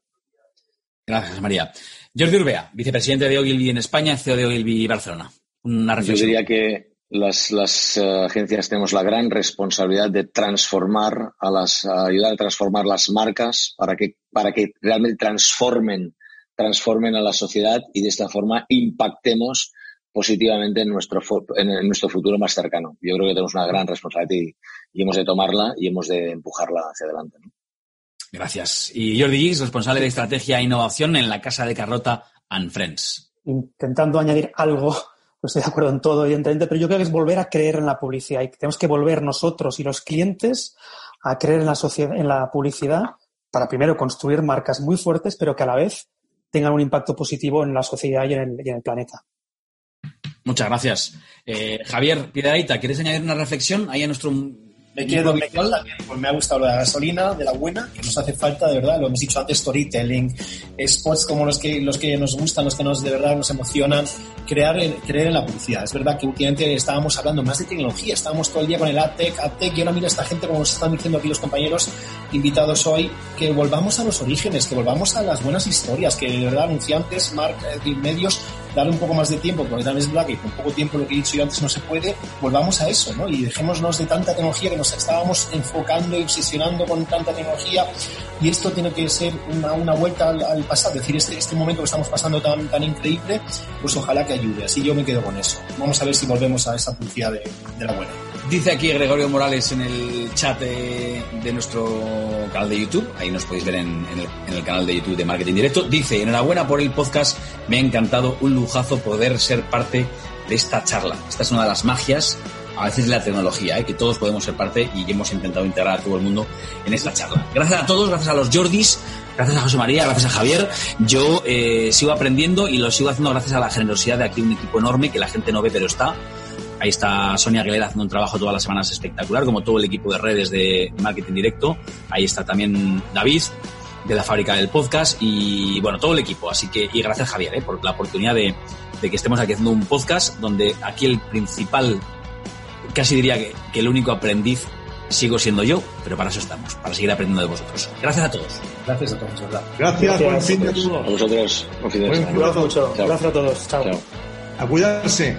Gracias, María. Jordi Urbea, vicepresidente de Ogilvy en España, CEO de Ogilvy Barcelona. Una reflexión. Yo diría que las, las uh, agencias tenemos la gran responsabilidad de transformar a las, a ayudar a transformar las marcas para que, para que realmente transformen, transformen a la sociedad y de esta forma impactemos positivamente en nuestro, en, en nuestro futuro más cercano. Yo creo que tenemos una gran responsabilidad y, y hemos de tomarla y hemos de empujarla hacia adelante. ¿no? Gracias. Y Jordi Gis, responsable de estrategia e innovación en la Casa de Carrota and Friends. Intentando añadir algo estoy de acuerdo en todo, evidentemente, pero yo creo que es volver a creer en la publicidad y tenemos que volver nosotros y los clientes a creer en la, sociedad, en la publicidad para primero construir marcas muy fuertes, pero que a la vez tengan un impacto positivo en la sociedad y en el, y en planeta. Muchas gracias. Eh, Javier Piedraita, ¿quieres añadir una reflexión ahí a nuestro me quedo, me quedo también, pues me ha gustado lo de la gasolina, de la buena, que nos hace falta, de verdad, lo hemos dicho antes, storytelling, spots como los que, los que nos gustan, los que nos de verdad nos emocionan, crear, creer en la publicidad. Es verdad que últimamente estábamos hablando más de tecnología, estábamos todo el día con el AdTech, AdTech, y ahora mira esta gente, como nos están diciendo aquí los compañeros invitados hoy, que volvamos a los orígenes, que volvamos a las buenas historias, que de verdad anunciantes, marketing, medios, darle un poco más de tiempo, porque también es verdad que con poco tiempo, lo que he dicho yo antes, no se puede, volvamos a eso, ¿no? Y dejémonos de tanta tecnología que nos estábamos enfocando y obsesionando con tanta tecnología y esto tiene que ser una, vuelta al, pasado, es decir, este, este momento que estamos pasando tan, tan increíble, pues ojalá que ayude, así yo me quedo con eso. Vamos a ver si volvemos a esa publicidad de la buena. Dice aquí Gregorio Morales en el chat de, nuestro canal de YouTube, ahí nos podéis ver en, en, el, en, el, canal de YouTube de Marketing Directo. Dice, enhorabuena por el podcast, me ha encantado, un lujazo poder ser parte de esta charla. Esta es una de las magias, a veces de la tecnología, ¿eh? que todos podemos ser parte y hemos intentado integrar a todo el mundo en esta charla. Gracias a todos, gracias a los Jordis, gracias a José María, gracias a Javier. Yo eh, sigo aprendiendo y lo sigo haciendo gracias a la generosidad de aquí un equipo enorme que la gente no ve pero está Ahí está Sonia Aguilera haciendo un trabajo todas las semanas espectacular, como todo el equipo de redes de marketing directo. Ahí está también David. de la fábrica del podcast y bueno, todo el equipo. Así que, y gracias Javier, ¿eh? por la oportunidad de, de que estemos aquí haciendo un podcast donde aquí el principal, casi diría que, que el único aprendiz sigo siendo yo, pero para eso estamos, para seguir aprendiendo de vosotros. Gracias a todos. Gracias a todos, ¿verdad? Gracias, buen fin de A vosotros, buen fin de semana. Gracias. Gracias a todos. Chao. Chao. A cuidarse.